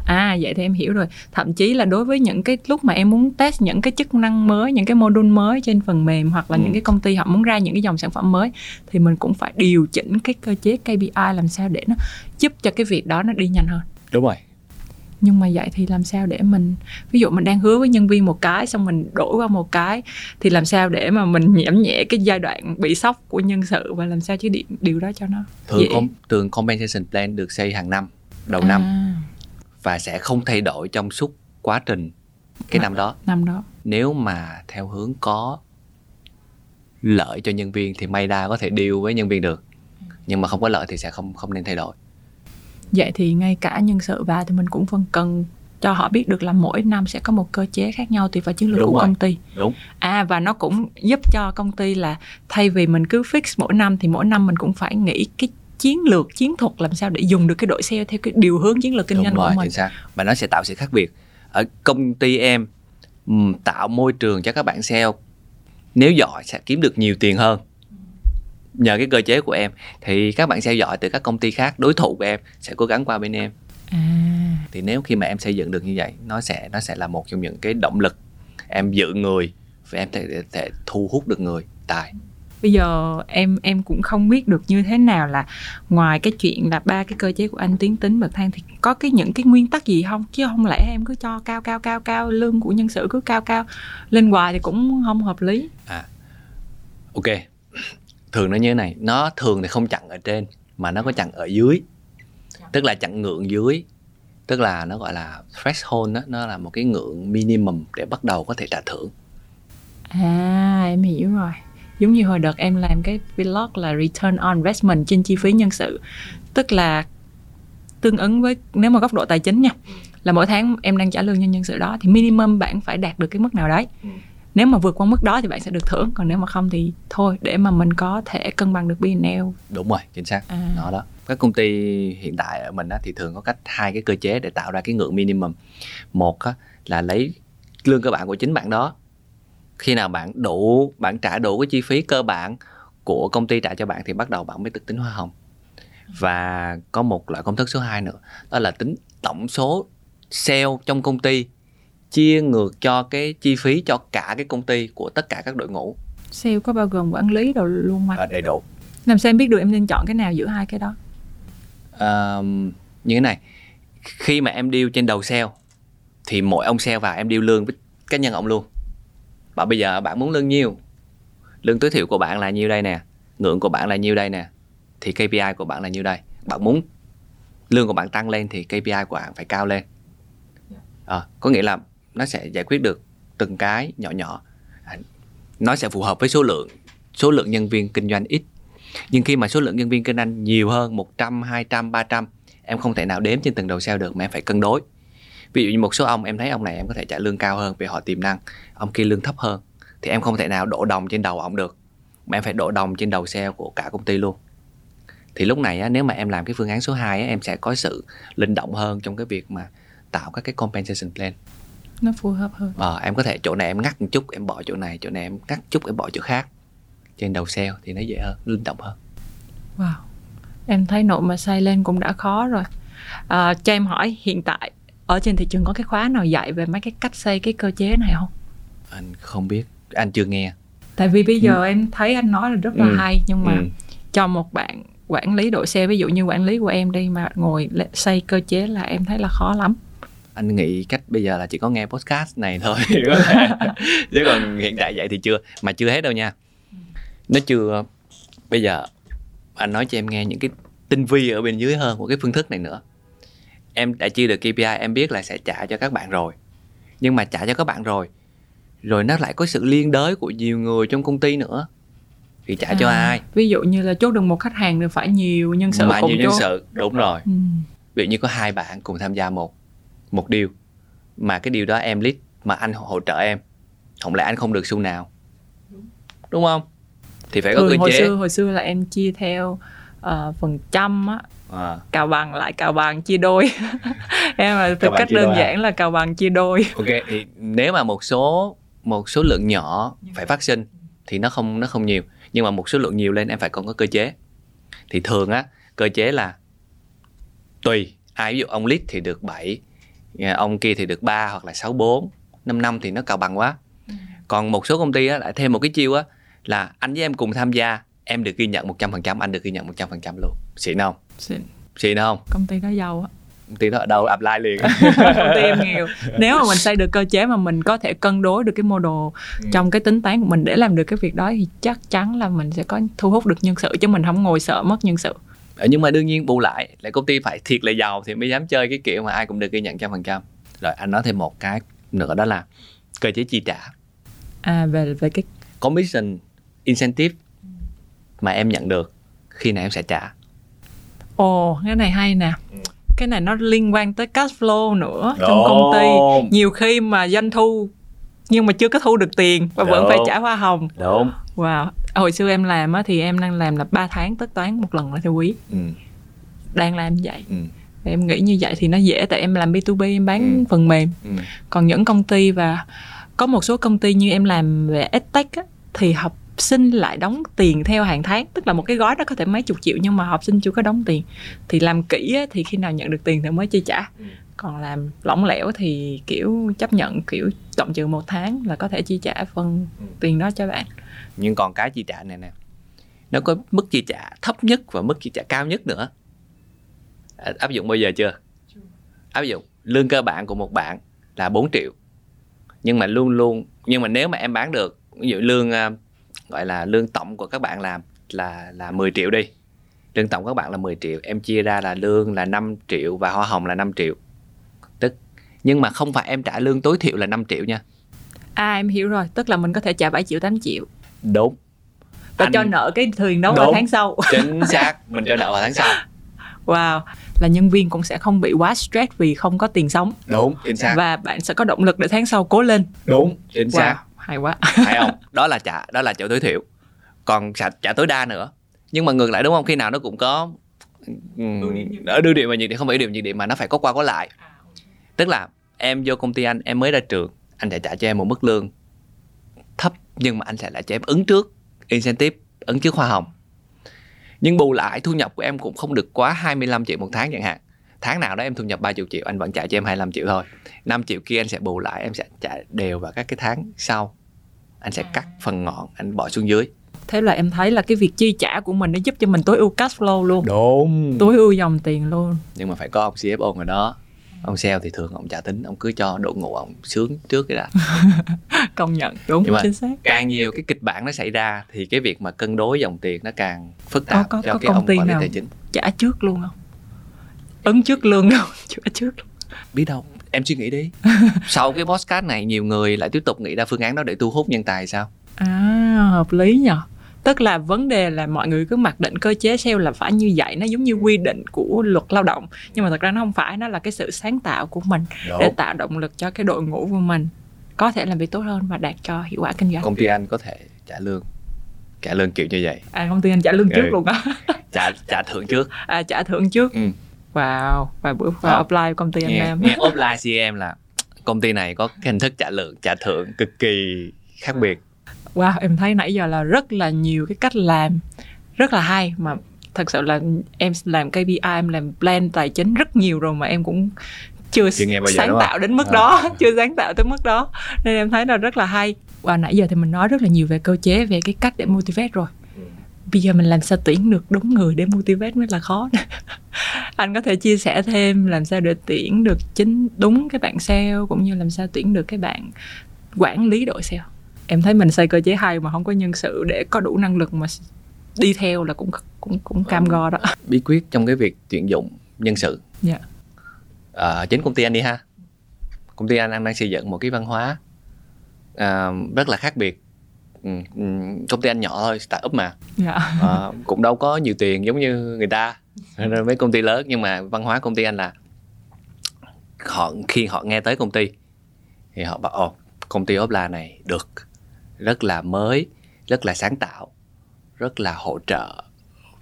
à vậy thì em hiểu rồi. Thậm chí là đối với những cái lúc mà em muốn test những cái chức năng mới những cái module mới trên phần mềm hoặc là ừ. những cái công ty họ muốn ra những cái dòng sản phẩm mới thì mình cũng phải điều chỉnh cái cơ chế KPI làm sao để nó giúp cho cái việc đó nó đi nhanh hơn. Đúng rồi. Nhưng mà vậy thì làm sao để mình ví dụ mình đang hứa với nhân viên một cái xong mình đổi qua một cái thì làm sao để mà mình nhảm nhẹ cái giai đoạn bị sốc của nhân sự và làm sao chứ điều, điều đó cho nó thường com, thường compensation plan được xây hàng năm đầu à. năm và sẽ không thay đổi trong suốt quá trình cái năm đó năm đó nếu mà theo hướng có lợi cho nhân viên thì may đa có thể deal với nhân viên được nhưng mà không có lợi thì sẽ không không nên thay đổi vậy thì ngay cả nhân sự vào thì mình cũng phân cần cho họ biết được là mỗi năm sẽ có một cơ chế khác nhau tùy vào chiến lược Đúng của rồi. công ty. Đúng. À và nó cũng giúp cho công ty là thay vì mình cứ fix mỗi năm thì mỗi năm mình cũng phải nghĩ cái chiến lược chiến thuật làm sao để dùng được cái đội sale theo cái điều hướng chiến lược kinh doanh của mình. Xác. Và nó sẽ tạo sự khác biệt. Ở công ty em tạo môi trường cho các bạn sale nếu giỏi sẽ kiếm được nhiều tiền hơn nhờ cái cơ chế của em thì các bạn theo dõi từ các công ty khác đối thủ của em sẽ cố gắng qua bên em à. thì nếu khi mà em xây dựng được như vậy nó sẽ nó sẽ là một trong những cái động lực em giữ người và em thể, thể thu hút được người tài bây giờ em em cũng không biết được như thế nào là ngoài cái chuyện là ba cái cơ chế của anh tiến tính bậc thang thì có cái những cái nguyên tắc gì không? Chứ không lẽ em cứ cho cao cao cao cao lương của nhân sự cứ cao cao lên hoài thì cũng không hợp lý. À ok. Thường nó như thế này nó thường thì không chặn ở trên mà nó có chặn ở dưới. Tức là chặn ngưỡng dưới. Tức là nó gọi là threshold đó nó là một cái ngưỡng minimum để bắt đầu có thể trả thưởng. À em hiểu rồi giống như hồi đợt em làm cái vlog là return on investment trên chi phí nhân sự. Tức là tương ứng với nếu mà góc độ tài chính nha là mỗi tháng em đang trả lương cho nhân sự đó thì minimum bạn phải đạt được cái mức nào đấy. Ừ. Nếu mà vượt qua mức đó thì bạn sẽ được thưởng còn nếu mà không thì thôi để mà mình có thể cân bằng được P&L đúng rồi chính xác. À. nó đó. Các công ty hiện tại ở mình á, thì thường có cách hai cái cơ chế để tạo ra cái ngưỡng minimum. Một á, là lấy lương cơ bản của chính bạn đó khi nào bạn đủ bạn trả đủ cái chi phí cơ bản của công ty trả cho bạn thì bắt đầu bạn mới được tính hoa hồng. Và có một loại công thức số 2 nữa đó là tính tổng số sale trong công ty chia ngược cho cái chi phí cho cả cái công ty của tất cả các đội ngũ. Sale có bao gồm quản lý đồ luôn mà à, đầy đủ. Làm sao em biết được em nên chọn cái nào giữa hai cái đó? À, như thế này khi mà em deal trên đầu sale thì mỗi ông sale vào em deal lương với cá nhân ông luôn và bây giờ bạn muốn lương nhiêu? Lương tối thiểu của bạn là nhiêu đây nè? Ngưỡng của bạn là nhiêu đây nè? Thì KPI của bạn là nhiêu đây? Bạn muốn lương của bạn tăng lên thì KPI của bạn phải cao lên. À, có nghĩa là nó sẽ giải quyết được từng cái nhỏ nhỏ. À, nó sẽ phù hợp với số lượng số lượng nhân viên kinh doanh ít. Nhưng khi mà số lượng nhân viên kinh doanh nhiều hơn 100, 200, 300 em không thể nào đếm trên từng đầu sale được mà em phải cân đối ví dụ như một số ông em thấy ông này em có thể trả lương cao hơn vì họ tiềm năng. Ông kia lương thấp hơn. Thì em không thể nào đổ đồng trên đầu ông được. Mà em phải đổ đồng trên đầu sale của cả công ty luôn. Thì lúc này á, nếu mà em làm cái phương án số 2 á, em sẽ có sự linh động hơn trong cái việc mà tạo các cái compensation plan. Nó phù hợp hơn. Ờ, em có thể chỗ này em ngắt một chút em bỏ chỗ này chỗ này em ngắt chút em bỏ chỗ khác. Trên đầu sale thì nó dễ hơn linh động hơn. Wow. Em thấy nội mà xây lên cũng đã khó rồi. À, cho em hỏi hiện tại ở trên thị trường có cái khóa nào dạy về mấy cái cách xây cái cơ chế này không? Anh không biết anh chưa nghe. Tại vì bây giờ ừ. em thấy anh nói là rất là ừ. hay nhưng mà ừ. cho một bạn quản lý đội xe ví dụ như quản lý của em đi mà ngồi xây cơ chế là em thấy là khó lắm. Anh nghĩ cách bây giờ là chỉ có nghe podcast này thôi. Chứ còn hiện tại vậy thì chưa mà chưa hết đâu nha. Nó chưa bây giờ anh nói cho em nghe những cái tinh vi ở bên dưới hơn của cái phương thức này nữa em đã chia được KPI em biết là sẽ trả cho các bạn rồi. Nhưng mà trả cho các bạn rồi rồi nó lại có sự liên đới của nhiều người trong công ty nữa. Thì trả à, cho ai? ví dụ như là chốt được một khách hàng thì phải nhiều nhân sự mà cùng nhiều chốt. nhân sự đúng rồi. Ừ. ví dụ như có hai bạn cùng tham gia một một điều mà cái điều đó em lead mà anh hỗ trợ em. Không lẽ anh không được xu nào? Đúng không? Thì phải có ừ, cơ hồi chế. xưa hồi xưa là em chia theo uh, phần trăm á à. cào bằng lại cào bằng chia đôi. Em là từ cách đơn giản à? là cào bằng chia đôi. Ok thì nếu mà một số một số lượng nhỏ phải phát sinh thì nó không nó không nhiều. Nhưng mà một số lượng nhiều lên em phải còn có cơ chế. Thì thường á cơ chế là tùy. Ai ví dụ ông lít thì được 7 ông kia thì được 3 hoặc là 6 4 5 năm thì nó cào bằng quá. Còn một số công ty á lại thêm một cái chiêu á là anh với em cùng tham gia em được ghi nhận 100% anh được ghi nhận 100% luôn. Xịn không xịn xịn không? Công ty đó giàu á. Công ty đó ở đâu apply liền. Công ty em nghèo. Nếu mà mình xây được cơ chế mà mình có thể cân đối được cái model ừ. trong cái tính toán của mình để làm được cái việc đó thì chắc chắn là mình sẽ có thu hút được nhân sự chứ mình không ngồi sợ mất nhân sự. Ờ, nhưng mà đương nhiên bù lại lại công ty phải thiệt là giàu thì mới dám chơi cái kiểu mà ai cũng được ghi nhận trăm phần trăm. Rồi anh nói thêm một cái nữa đó là cơ chế chi trả. À về về cái commission incentive mà em nhận được khi nào em sẽ trả ồ cái này hay nè ừ. cái này nó liên quan tới cash flow nữa Đúng. trong công ty nhiều khi mà doanh thu nhưng mà chưa có thu được tiền và Đúng. vẫn phải trả hoa hồng Đúng. wow hồi xưa em làm á thì em đang làm là 3 tháng tất toán một lần là theo quý ừ. đang làm như vậy ừ. em nghĩ như vậy thì nó dễ tại em làm B2B em bán ừ. phần mềm ừ. còn những công ty và có một số công ty như em làm về edtech á, thì học sinh lại đóng tiền theo hàng tháng tức là một cái gói đó có thể mấy chục triệu nhưng mà học sinh chưa có đóng tiền. Thì làm kỹ á, thì khi nào nhận được tiền thì mới chi trả. Ừ. còn làm lỏng lẻo thì kiểu chấp nhận kiểu cộng trừ một tháng là có thể chi trả phần ừ. tiền đó cho bạn. Nhưng còn cái chi trả này nè nó có mức chi trả thấp nhất và mức chi trả cao nhất nữa. À, áp dụng bao giờ chưa? Áp dụng lương cơ bản của một bạn là 4 triệu. Nhưng mà luôn luôn nhưng mà nếu mà em bán được ví dụ lương à, gọi là lương tổng của các bạn làm là là 10 triệu đi. Lương tổng các bạn là 10 triệu em chia ra là lương là 5 triệu và hoa hồng là 5 triệu. Tức nhưng mà không phải em trả lương tối thiểu là 5 triệu nha. À em hiểu rồi tức là mình có thể trả 7 triệu 8 triệu. Đúng. Và Anh... cho nợ cái thuyền đó vào tháng sau. Chính xác mình cho nợ vào tháng sau. Wow là nhân viên cũng sẽ không bị quá stress vì không có tiền sống. Đúng chính xác. Và bạn sẽ có động lực để tháng sau cố lên. Đúng chính wow. xác hay quá. Hay không? Đó là trả đó là trả tối thiểu. Còn trả, trả tối đa nữa. Nhưng mà ngược lại đúng không? Khi nào nó cũng có ở đưa điểm và nhược điểm không phải điểm nhược điểm mà nó phải có qua có lại. Tức là em vô công ty anh em mới ra trường anh sẽ trả cho em một mức lương thấp nhưng mà anh sẽ lại cho em ứng trước incentive ứng trước hoa hồng. Nhưng bù lại thu nhập của em cũng không được quá 25 triệu một tháng chẳng hạn. Tháng nào đó em thu nhập 30 triệu anh vẫn trả cho em 25 triệu thôi. 5 triệu kia anh sẽ bù lại em sẽ trả đều vào các cái tháng sau anh sẽ cắt phần ngọn anh bỏ xuống dưới. Thế là em thấy là cái việc chi trả của mình nó giúp cho mình tối ưu cash flow luôn. Đúng. Tối ưu dòng tiền luôn. Nhưng mà phải có ông CFO ở đó. Ông sale thì thường ông trả tính ông cứ cho đội ngũ ông sướng trước cái đã. Công nhận đúng Nhưng mà chính xác. càng nhiều cái kịch bản nó xảy ra thì cái việc mà cân đối dòng tiền nó càng phức tạp có, có, cho có cái công ông ty quản lý nào tài chính. trả trước luôn không? Ấn trước lương đâu trả trước biết đâu em suy nghĩ đi. Sau cái podcast này nhiều người lại tiếp tục nghĩ ra phương án đó để thu hút nhân tài sao? À hợp lý nhỉ tức là vấn đề là mọi người cứ mặc định cơ chế sale là phải như vậy nó giống như quy định của luật lao động. Nhưng mà thật ra nó không phải nó là cái sự sáng tạo của mình Đúng. để tạo động lực cho cái đội ngũ của mình. Có thể làm việc tốt hơn và đạt cho hiệu quả kinh doanh. Công ty anh có thể trả lương trả lương kiểu như vậy. À công ty anh trả lương trước ừ. luôn á. Trả trả thưởng trước. À trả thưởng trước. Ừ. wow và bữa vào apply công ty anh nghe, em nghe offline cm là công ty này có cái hình thức trả lượng trả thưởng cực kỳ khác biệt. Wow em thấy nãy giờ là rất là nhiều cái cách làm rất là hay. Mà thật sự là em làm KPI em làm plan tài chính rất nhiều rồi mà em cũng chưa, chưa nghe bao giờ, sáng tạo đến mức à. đó chưa sáng tạo tới mức đó. Nên em thấy là rất là hay. Và nãy giờ thì mình nói rất là nhiều về cơ chế về cái cách để motivate rồi. Bây giờ mình làm sao tuyển được đúng người để motivate mới là khó. Anh có thể chia sẻ thêm làm sao để tuyển được chính đúng cái bạn sale cũng như làm sao tuyển được cái bạn quản lý đội sale? Em thấy mình xây cơ chế hay mà không có nhân sự để có đủ năng lực mà đi theo là cũng cũng cũng cam go đó. Bí quyết trong cái việc tuyển dụng nhân sự. Yeah. Dạ. à, chính công ty anh đi ha. Công ty anh đang xây dựng một cái văn hóa à, rất là khác biệt công ty anh nhỏ thôi start up mà yeah. Dạ. à, cũng đâu có nhiều tiền giống như người ta mấy công ty lớn nhưng mà văn hóa công ty anh là họ khi họ nghe tới công ty thì họ bảo ồ công ty Opla này được rất là mới rất là sáng tạo rất là hỗ trợ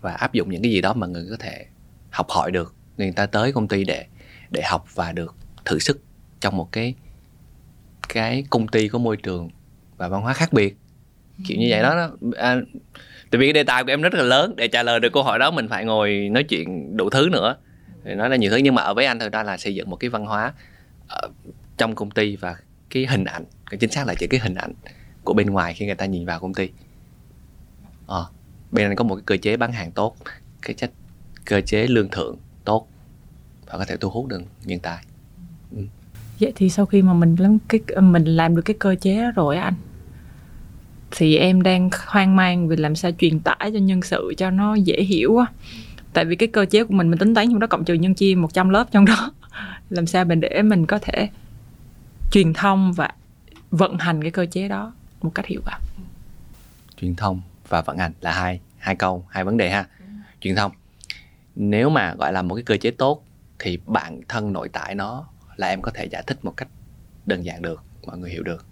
và áp dụng những cái gì đó mà người có thể học hỏi được người ta tới công ty để để học và được thử sức trong một cái cái công ty có môi trường và văn hóa khác biệt kiểu như vậy đó, À, tại vì cái đề tài của em rất là lớn để trả lời được câu hỏi đó mình phải ngồi nói chuyện đủ thứ nữa. Thì nói là nhiều thứ nhưng mà ở với anh thật ra là xây dựng một cái văn hóa ở trong công ty và cái hình ảnh cái chính xác là chỉ cái hình ảnh của bên ngoài khi người ta nhìn vào công ty. À, bên anh có một cái cơ chế bán hàng tốt cái chất cơ chế lương thưởng tốt và có thể thu hút được nhân tài. Ừ. vậy thì sau khi mà mình làm cái mình làm được cái cơ chế đó rồi anh thì em đang hoang mang vì làm sao truyền tải cho nhân sự cho nó dễ hiểu á. Tại vì cái cơ chế của mình mình tính toán trong đó cộng trừ nhân chia 100 lớp trong đó. Làm sao mình để mình có thể truyền thông và vận hành cái cơ chế đó một cách hiệu quả? Truyền thông và vận hành là hai hai câu, hai vấn đề ha. Ừ. truyền thông. Nếu mà gọi là một cái cơ chế tốt thì bản thân nội tại nó là em có thể giải thích một cách đơn giản được, mọi người hiểu được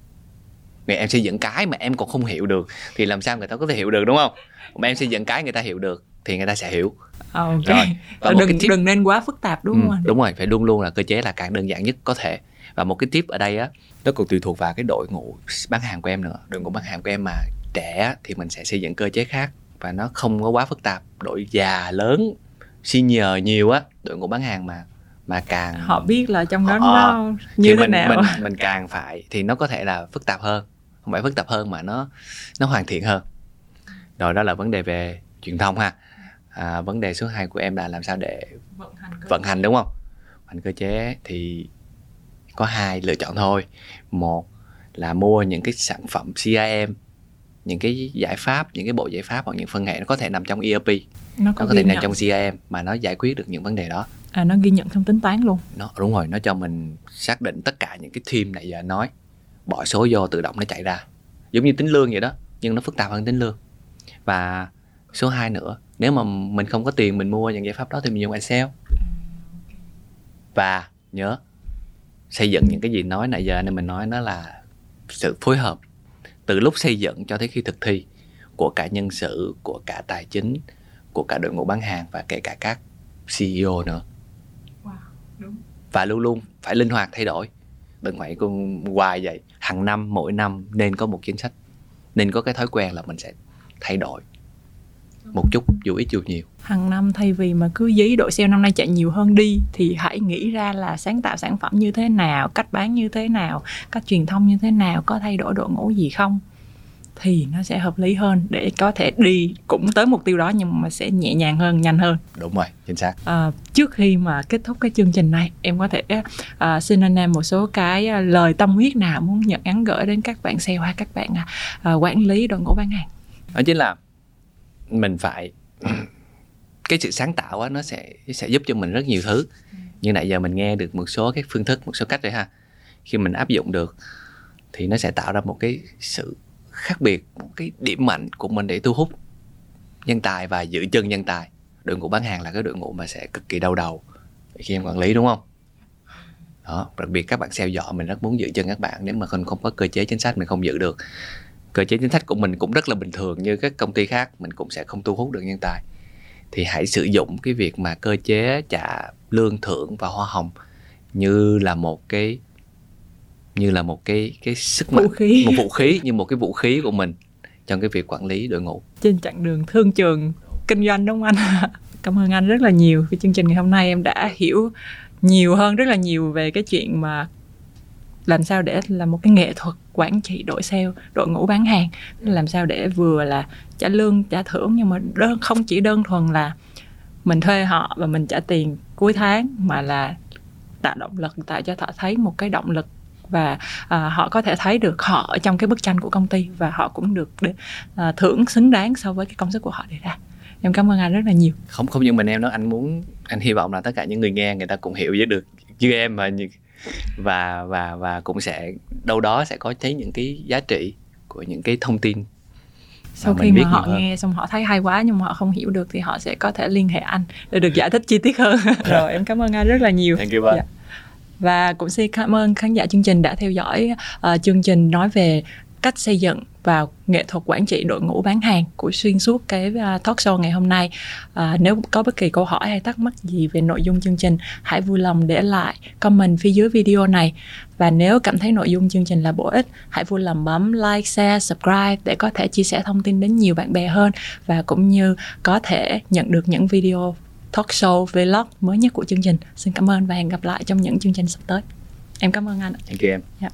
vì em xây dựng cái mà em còn không hiểu được thì làm sao người ta có thể hiểu được đúng không? Mà em xây dựng cái người ta hiểu được thì người ta sẽ hiểu. Ok. Rồi và đừng tip... đừng nên quá phức tạp đúng ừ, không đúng rồi phải luôn luôn là cơ chế là càng đơn giản nhất có thể. Và một cái tip ở đây á nó còn tùy thuộc vào cái đội ngũ bán hàng của em nữa. Đội ngũ bán hàng của em mà trẻ thì mình sẽ xây dựng cơ chế khác. Và nó không có quá phức tạp. Đội già lớn senior nhiều á đội ngũ bán hàng mà mà càng họ biết là trong đó nó như thế mình, nào. mình mình càng phải thì nó có thể là phức tạp hơn không phải phức tạp hơn mà nó nó hoàn thiện hơn. Rồi đó là vấn đề về truyền thông ha. À, vấn đề số 2 của em là làm sao để vận hành, vận hành đúng không? Vận hành cơ chế thì có hai lựa chọn thôi. Một là mua những cái sản phẩm CRM những cái giải pháp những cái bộ giải pháp hoặc những phân hệ nó có thể nằm trong ERP nó có, nó có thể nằm trong CRM mà nó giải quyết được những vấn đề đó. À nó ghi nhận thông tính toán luôn. Nó đúng rồi nó cho mình xác định tất cả những cái team này giờ nói bỏ số vô tự động nó chạy ra. Giống như tính lương vậy đó nhưng nó phức tạp hơn tính lương. Và số 2 nữa nếu mà mình không có tiền mình mua những giải pháp đó thì mình dùng Excel. Và nhớ xây dựng những cái gì nói nãy giờ nên mình nói nó là sự phối hợp. Từ lúc xây dựng cho tới khi thực thi của cả nhân sự của cả tài chính của cả đội ngũ bán hàng và kể cả các CEO nữa. Wow, đúng. và luôn luôn phải linh hoạt thay đổi. Đừng phải cùng hoài vậy hàng năm, mỗi năm nên có một chính sách. Nên có cái thói quen là mình sẽ thay đổi một chút, dù ít dù nhiều. Hàng năm thay vì mà cứ dí đội sale năm nay chạy nhiều hơn đi, thì hãy nghĩ ra là sáng tạo sản phẩm như thế nào, cách bán như thế nào, cách truyền thông như thế nào, có thay đổi đội ngũ gì không? Thì nó sẽ hợp lý hơn để có thể đi cũng tới mục tiêu đó nhưng mà sẽ nhẹ nhàng hơn nhanh hơn. Đúng rồi chính xác. À, trước khi mà kết thúc cái chương trình này em có thể à, xin anh em một số cái à, lời tâm huyết nào muốn nhận ngắn gửi đến các bạn sale hay các bạn à, quản lý đội ngũ bán hàng? Đó chính là mình phải cái sự sáng tạo á nó sẽ sẽ giúp cho mình rất nhiều thứ. Như nãy giờ mình nghe được một số cái phương thức một số cách rồi ha. Khi mình áp dụng được thì nó sẽ tạo ra một cái sự khác biệt một cái điểm mạnh của mình để thu hút nhân tài và giữ chân nhân tài. Đội ngũ bán hàng là cái đội ngũ mà sẽ cực kỳ đau đầu khi em quản lý, đúng không? Đó, đặc biệt các bạn sale giỏi mình rất muốn giữ chân các bạn. Nếu mà không không có cơ chế chính sách, mình không giữ được. Cơ chế chính sách của mình cũng rất là bình thường như các công ty khác, mình cũng sẽ không thu hút được nhân tài. Thì hãy sử dụng cái việc mà cơ chế trả lương thưởng và hoa hồng như là một cái như là một cái cái sức mạnh vũ khí. một vũ khí như một cái vũ khí của mình trong cái việc quản lý đội ngũ. Trên chặng đường thương trường kinh doanh đúng không anh? Cảm ơn anh rất là nhiều. Vì chương trình ngày hôm nay em đã hiểu nhiều hơn rất là nhiều về cái chuyện mà làm sao để là một cái nghệ thuật quản trị đội sale đội ngũ bán hàng. Làm sao để vừa là trả lương trả thưởng nhưng mà đơn không chỉ đơn thuần là mình thuê họ và mình trả tiền cuối tháng mà là tạo động lực tạo cho họ thấy một cái động lực và à, họ có thể thấy được họ ở trong cái bức tranh của công ty và họ cũng được để, à, thưởng xứng đáng so với cái công sức của họ đề ra. Em cảm ơn anh rất là nhiều. Không không những mình em đó anh muốn anh hy vọng là tất cả những người nghe người ta cũng hiểu với được như em mà và và và cũng sẽ đâu đó sẽ có thấy những cái giá trị của những cái thông tin. Sau khi mà họ nghe xong họ thấy hay quá nhưng mà họ không hiểu được thì họ sẽ có thể liên hệ anh để được giải thích chi tiết hơn. Rồi em cảm ơn anh rất là nhiều. Thank you, dạ và cũng xin cảm ơn khán giả chương trình đã theo dõi uh, chương trình nói về cách xây dựng và nghệ thuật quản trị đội ngũ bán hàng của xuyên suốt cái ờ, talk show ngày hôm nay. À, nếu có bất kỳ câu hỏi hay thắc mắc gì về nội dung chương trình, hãy vui lòng để lại comment phía dưới video này. Và nếu cảm thấy nội dung chương trình là bổ ích, hãy vui lòng bấm like, share, subscribe để có thể chia sẻ thông tin đến nhiều bạn bè hơn và cũng như có thể nhận được những video talk show vlog mới nhất của chương trình. Xin cảm ơn và hẹn gặp lại trong những chương trình sắp tới. Em cảm ơn anh. Thank you em. Yeah.